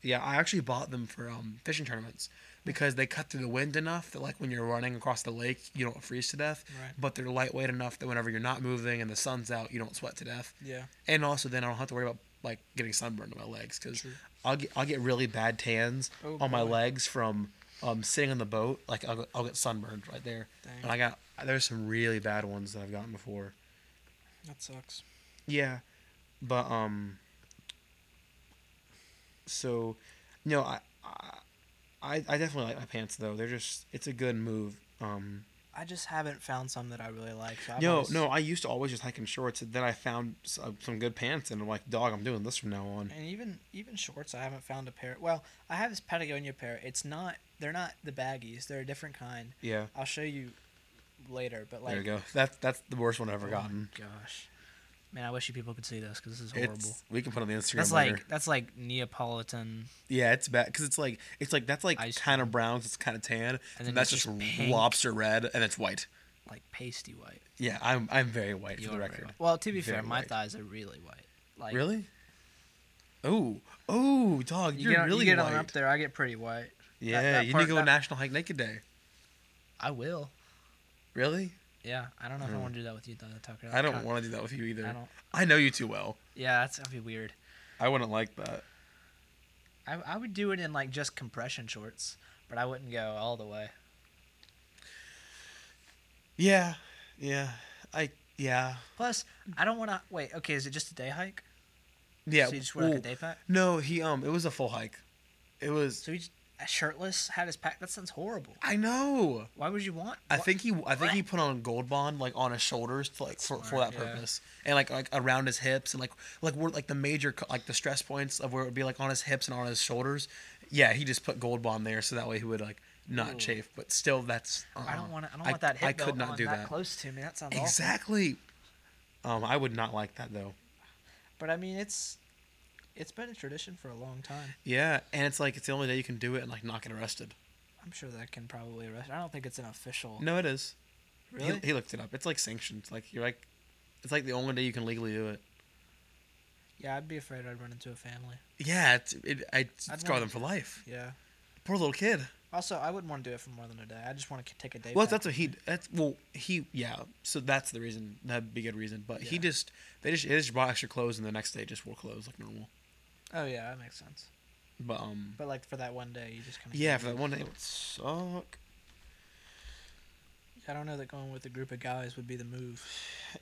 yeah, I actually bought them for um, fishing tournaments because they cut through the wind enough that like when you're running across the lake, you don't freeze to death. Right. But they're lightweight enough that whenever you're not moving and the sun's out, you don't sweat to death. Yeah. And also, then I don't have to worry about like getting sunburned on my legs because I'll get I'll get really bad tans Oh, on my legs from um, sitting on the boat. Like I'll, I'll get sunburned right there. Dang. And I got there's some really bad ones that I've gotten before. That sucks. Yeah, but um. So, no, I, I, I I definitely like my pants though. They're just it's a good move. Um, I just haven't found some that I really like. So no, always- no, I used to always just hike in shorts. And then I found some, some good pants, and I'm like, dog, I'm doing this from now on. And even even shorts, I haven't found a pair. Well, I have this Patagonia pair. It's not. They're not the baggies. They're a different kind. Yeah, I'll show you later, but like. there you go. That's that's the worst one I've ever oh gotten. gosh, man, I wish you people could see this because this is horrible. It's we can put it on the Instagram That's later. like that's like Neapolitan, yeah, it's bad because it's like it's like that's like kind of brown, It's kind of tan, And and that's just, pink. lobster red, and it's white. like pasty white. Yeah, I'm I'm very white You for the record. Well, to be Very fair, my thighs are really white. Like Really? Oh, oh, dog, you you're get, really you get white. on up there, I get pretty white. yeah, that you part- need to go that- National Hike Naked Day. I will. Really? Yeah, I don't know if I Mm. want to do that with you, though, Tucker. I don't want to do that with you either. I don't. I know you too well. Yeah, that's gonna be weird. I wouldn't like that. I I would do it in like just compression shorts, but I wouldn't go all the way. Yeah, yeah, I yeah, Plus, I don't want to wait. Okay, is it just a day hike? yeah. So you just wear like a day pack? No, he um, it was a full hike. It was. So he just shirtless had his pack. That sounds horrible. I know. Why would you want? I think he I think he put on gold bond like on his shoulders to like for, for that yeah. purpose and like like around his hips and like like where like the major like the stress points of where it would be like on his hips and on his shoulders. Yeah, he just put gold bond there so that way he would like not Ooh. chafe. But still, that's uh I don't want to. I don't want that hip I could not do that, that. close to me. That sounds awful. Exactly. Um, I would not like that though. But I mean, it's it's been a tradition for a long time. Yeah, and it's like it's the only day you can do it and like not get arrested. I'm sure that can probably arrest. I don't think it's an official. No, it is. really. He, he looked it up. It's like sanctioned. Like you're like, it's like the only day you can legally do it. yeah, I'd be afraid I'd run into a family. Yeah, it's it. I I'd scar them for life. Yeah. Poor little kid. Also, I wouldn't want to do it for more than a day. I just want to take a day. Well, pack. that's what he. That's well, he. Yeah. So that's the reason. That'd be a good reason. But he just they just they just brought extra clothes and the next day just wore clothes like normal. Oh yeah, that makes sense. But um. But like for that one day, you just kind of. Yeah, for that one day it would suck. I don't know that going with a group of guys would be the move.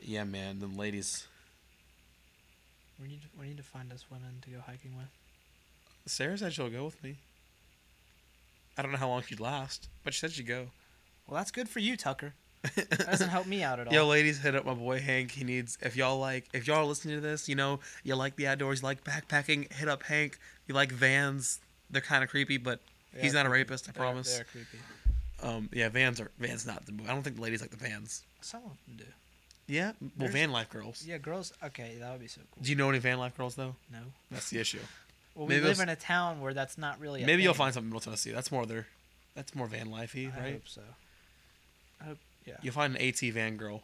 Yeah, man. Then ladies, We need we need to find us women to go hiking with. Sarah said she'll go with me. I don't know how long she'd last, but she said she'd go. Well, that's good for you, Tucker. That doesn't help me out at all. Yo, ladies, hit up my boy Hank. He needs if y'all like if y'all are listening to this, you know, you like the outdoors, you like backpacking, hit up Hank. You like vans. They're kind of creepy, but They he's not a rapist, I They're- promise. They're creepy. Um, yeah, vans are vans not the. I don't think the ladies like the vans. Some of them do. Yeah, well, There's- van life girls. Yeah, girls. Okay, that would be so cool. Do you know any van life girls though? No. That's the issue. Well, Maybe we live in a town where that's not really. A Maybe you'll find something in Middle Tennessee. That's more their, that's more van lifey, I right? hope so. I hope. Yeah. You'll find an AT van girl.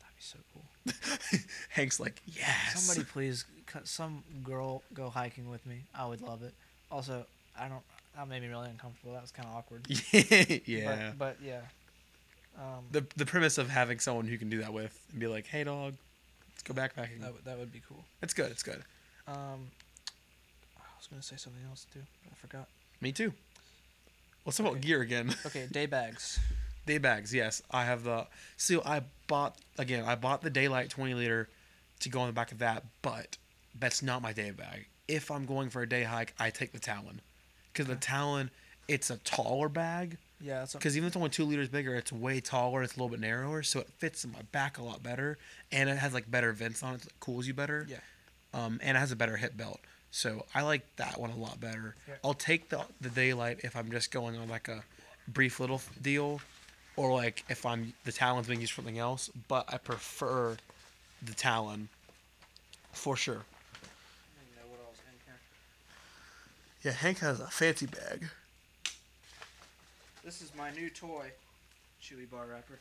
That'd be so cool. Hank's like, yes. Somebody please, some girl go hiking with me. I would love it. Also, I don't. That made me really uncomfortable. That was kind of awkward. yeah. But, but yeah. Um, the the premise of having someone who can do that with and be like, hey dog, let's go backpacking. that, would- that would be cool. It's good. It's good. Um, I was gonna say something else too, but I forgot. Me too. Let's talk about gear again. Okay, day bags. Day bags, yes. I have the. So I bought again. I bought the Daylite 20 liter to go on the back of that, but that's not my day bag. If I'm going for a day hike, I take the Talon, because the Talon, it's a taller bag. Yeah, Because even if it's only two liters bigger, it's way taller. It's a little bit narrower, so it fits in my back a lot better, and it has like better vents on it, that cools you better. Yeah. Um, and it has a better hip belt, so I like that one a lot better. Yeah. I'll take the the Daylite if I'm just going on like a brief little deal, or like if I'm the Talon's being used for something else. But I prefer the Talon, for sure. Yeah, Hank has a fancy bag. This is my new toy, Chewy Bar Wrapper.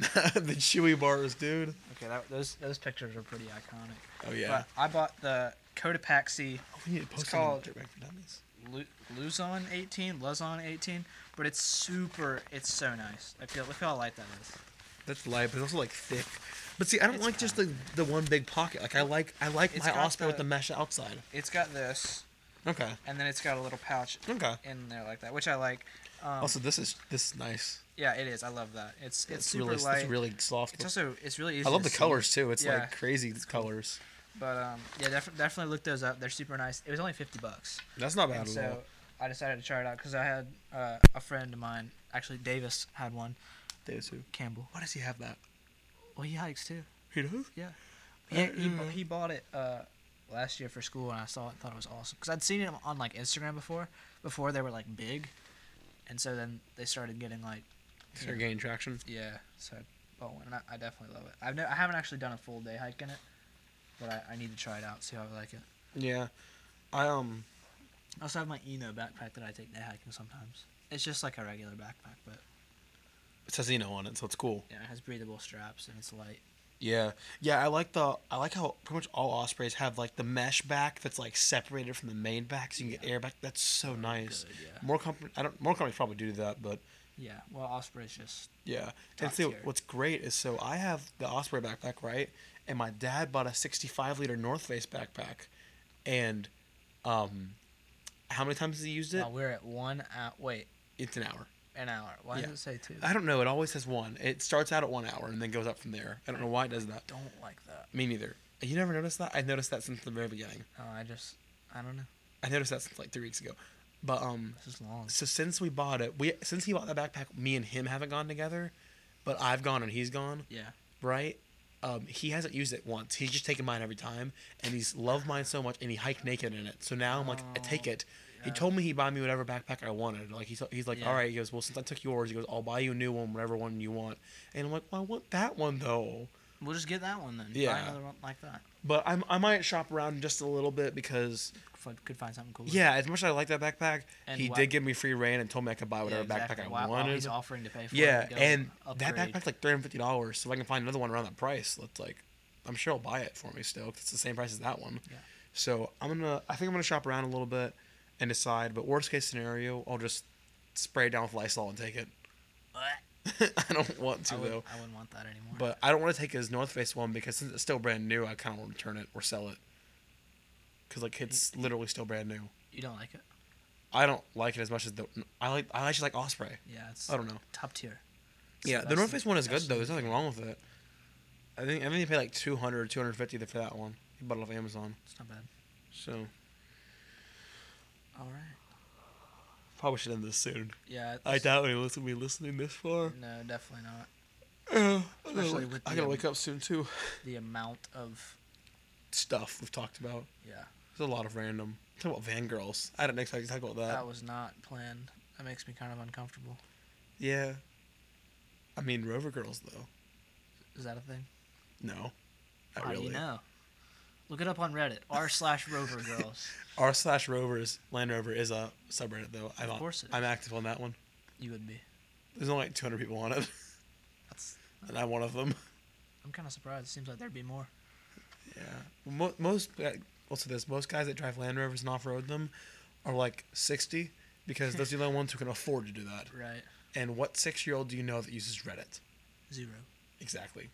the Chewy bars, dude. Okay, that, those those pictures are pretty iconic. Oh yeah. But I bought the Cotopaxi Oh, we need to post It's it called- Dirtbag Dummies. Luzon 18, Luzon 18, but it's super. It's so nice. I feel look how light that is. That's light, but it's also like thick. But see, I don't It's like just the the one big pocket. Like I like I like It's my got Osprey with the- the mesh outside. It's got this, Okay. and then it's got a little pouch Okay. in there like that, which I like. Um, Also, this is this is nice. yeah, it is. I love that. It's it's, It's, super really light. it's really soft. It's also it's really easy. I love to the see. colors too. It's Yeah. like crazy colors. But um, yeah, def- definitely look those up. They're super nice. It was only fifty bucks. That's not bad And at so all. I decided to try it out because I had uh, a friend of mine, actually Davis, had one. Davis who? Campbell. Why does he have that? Well, he hikes too. He does. Yeah. He, he, bu- he bought it uh, last year for school, and I saw it and thought it was awesome. Because I'd seen it on like Instagram before, before they were like big, and so then they started getting like Start Yeah. gaining traction. Yeah, so I bought one, and I, I definitely love it. I've ne- I haven't actually done a full day hike in it, but I, I need to try it out, see how I like it. Yeah, I um I also have my Eno backpack that I take day hiking sometimes. It's just like a regular backpack, but it says Eno on it, so it's cool. yeah, it has breathable straps and it's light. Yeah, yeah. I like the I like how pretty much all Ospreys have like the mesh back that's like separated from the main back, so you can get air back. That's so nice. Good, yeah. More company, I don't. More companies probably do that, but Yeah, well, Osprey's just yeah. Top and see, tier. what's great is so I have the Osprey backpack, right? And my dad bought a 65 liter North Face backpack, and um, how many times has he used it? Wow, we're at one hour. Wait, It's an hour. an hour. Why Yeah. does it say two? I don't know. It always says one. It starts out at one hour and then goes up from there. I don't know why it does that. don't like that. Me neither. You never noticed that? I noticed that since the very beginning. Oh, I just, I don't know. I noticed that since like three weeks ago. But um, This is long. so since we bought it, we since he bought that backpack, me and him haven't gone together, but I've gone and he's gone, Yeah. right? Um, he hasn't used it once. He's just taken mine every time, and he's loved mine so much, and he hiked naked in it. So now I'm like, I take it. He told me he'd buy me whatever backpack I wanted. Like he's he's like, Yeah. all right. He goes, well, since I took yours, he goes, I'll buy you a new one, whatever one you want. And I'm like, well, I want that one though. We'll just get that one then. Buy Yeah. another one like that. But I'm, I might shop around just a little bit because Could, could find something cool. yeah, as much as I like that backpack, And he wha- did give me free reign and told me I could buy whatever backpack I while wanted. he's offering to pay for yeah, it. go and that backpack's like three hundred fifty dollars. So if I can find another one around that price, let's like, I'm sure he'll buy it for me still. 'cause it's the same price as that one. Yeah. So I'm gonna, I think I'm gonna shop around a little bit and decide. But worst case scenario, I'll just spray it down with Lysol and take it. I don't want to I, though. wouldn't, I wouldn't want that anymore. But I don't want to take his North Face one because since it's still brand new, I kind of want to return it or sell it. Cause like it's literally still brand new. you don't like it? I don't like it as much as the I like. I actually like Osprey. Yeah, it's I don't know. top tier. It's Yeah, the the North Face one is good though. There's nothing wrong with it. I think I think you pay like 200, 250 for that one. You bought it off Amazon. It's not bad. So All right. Probably should end this soon. Yeah. I doubt anyone will be listening this far. No, definitely not. Uh, Especially wake- with I gotta wake up soon too. The amount of Stuff we've talked about. yeah, There's a lot of random. Talk about Van Girls. I didn't expect to talk about that. that was not planned. That makes me kind of uncomfortable. Yeah. I mean Rover Girls though. Is that a thing? No. Not How really. do you know? Look it up on Reddit. R slash Rover Girls. R slash Rovers Land Rover is a subreddit though. I'm, course it I'm active on that one. You would be. There's only like 200 people on it, That's. and I'm one of them. I'm kind of surprised. It seems like there'd be more. Yeah. Mo- most uh, also this most guys that drive Land Rovers and off road them are like 60 because those are the only ones who can afford to do that. Right. And what six year old do you know that uses Reddit? Zero. Exactly.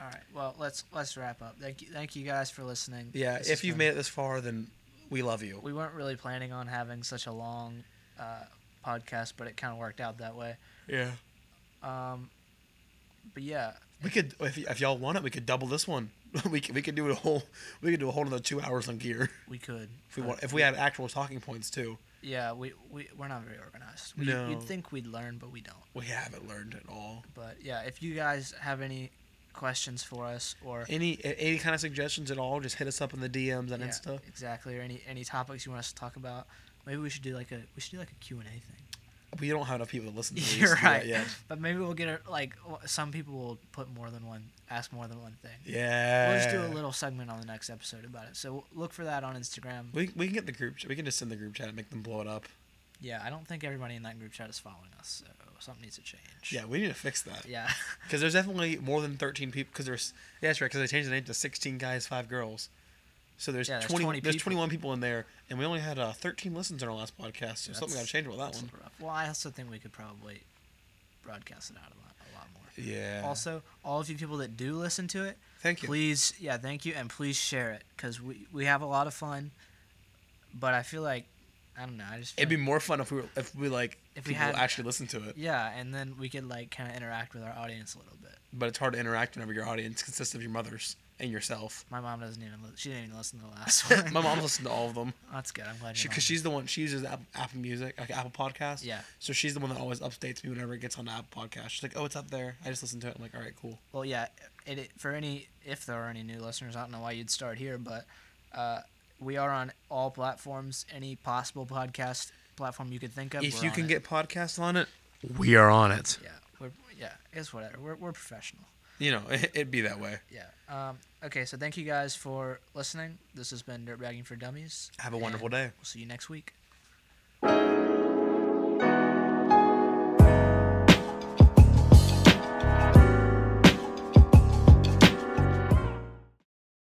All right. Well, let's let's wrap up. Thank you, thank you guys for listening. Yeah. This if you've made it this far, then we love you. we weren't really planning on having such a long uh, podcast, but it kind of worked out that way. Yeah. Um, but yeah, We could if, y- if y'all want it, we could double this one. we could, we could do a whole we could do a whole another two hours on gear we could. if we want if we had actual talking points too. Yeah, we, we we're not very organized. We, No. You'd think we'd learn, but we don't. We haven't learned at all. But yeah, if you guys have any questions for us or Any any kind of suggestions at all, just hit us up in the DMs on yeah, Insta. exactly, or any any topics you want us to talk about, maybe we should do like a we should do like a Q and A thing. We don't have enough people to listen to these You're right. yet. But maybe we'll get a, like some people will put more than one, ask more than one thing. Yeah. We'll just do a little segment on the next episode about it. So look for that on Instagram. We, we can get the group chat. We can just send the group chat and make them blow it up. Yeah, I don't think everybody in that group chat is following us, so something needs to change. Yeah, we need to fix that. Yeah. Because there's definitely more than 13 people. Because there's yeah, that's right. Because they changed the name to 16 guys, five girls. So there's, Yeah, there's 20, 20 There's 21 people in there, and we only had uh, 13 listens in our last podcast. So something got to change with that one. rough. Well, I also think we could probably broadcast it out a lot, a lot more. Yeah. Also, all of you people that do listen to it, thank you. please, yeah, thank you, and please share it because we we have a lot of fun. But I feel like I don't know. I just feel It'd be more fun if we were, if we like If we people had- actually listen to it. yeah, and then we could like kind of interact with our audience a little bit. But it's hard to interact whenever your audience consists of your mothers and yourself. My mom doesn't even li- she didn't even listen to the last one. My mom's listened to all of them That's good. I'm glad because she, she's the one. She uses Apple, Apple Music, like Apple Podcast. Yeah. So she's the one that always updates me whenever it gets on the Apple Podcast. She's like, "Oh, it's up there. I just listened to it." I'm like, "All right, cool." Well, yeah. It, it for any if there are any new listeners, I don't know why you'd start here, but uh, we are on all platforms. Any possible podcast platform you could think of. if we're you on can it. get podcasts on it, we are on it. Yeah, we're yeah, it's whatever. We're we're professional. You know, it, it'd be that way. Yeah. Um. Okay. So thank you guys for listening. This has been Dirtbagging for Dummies. Have a wonderful day. We'll see you next week.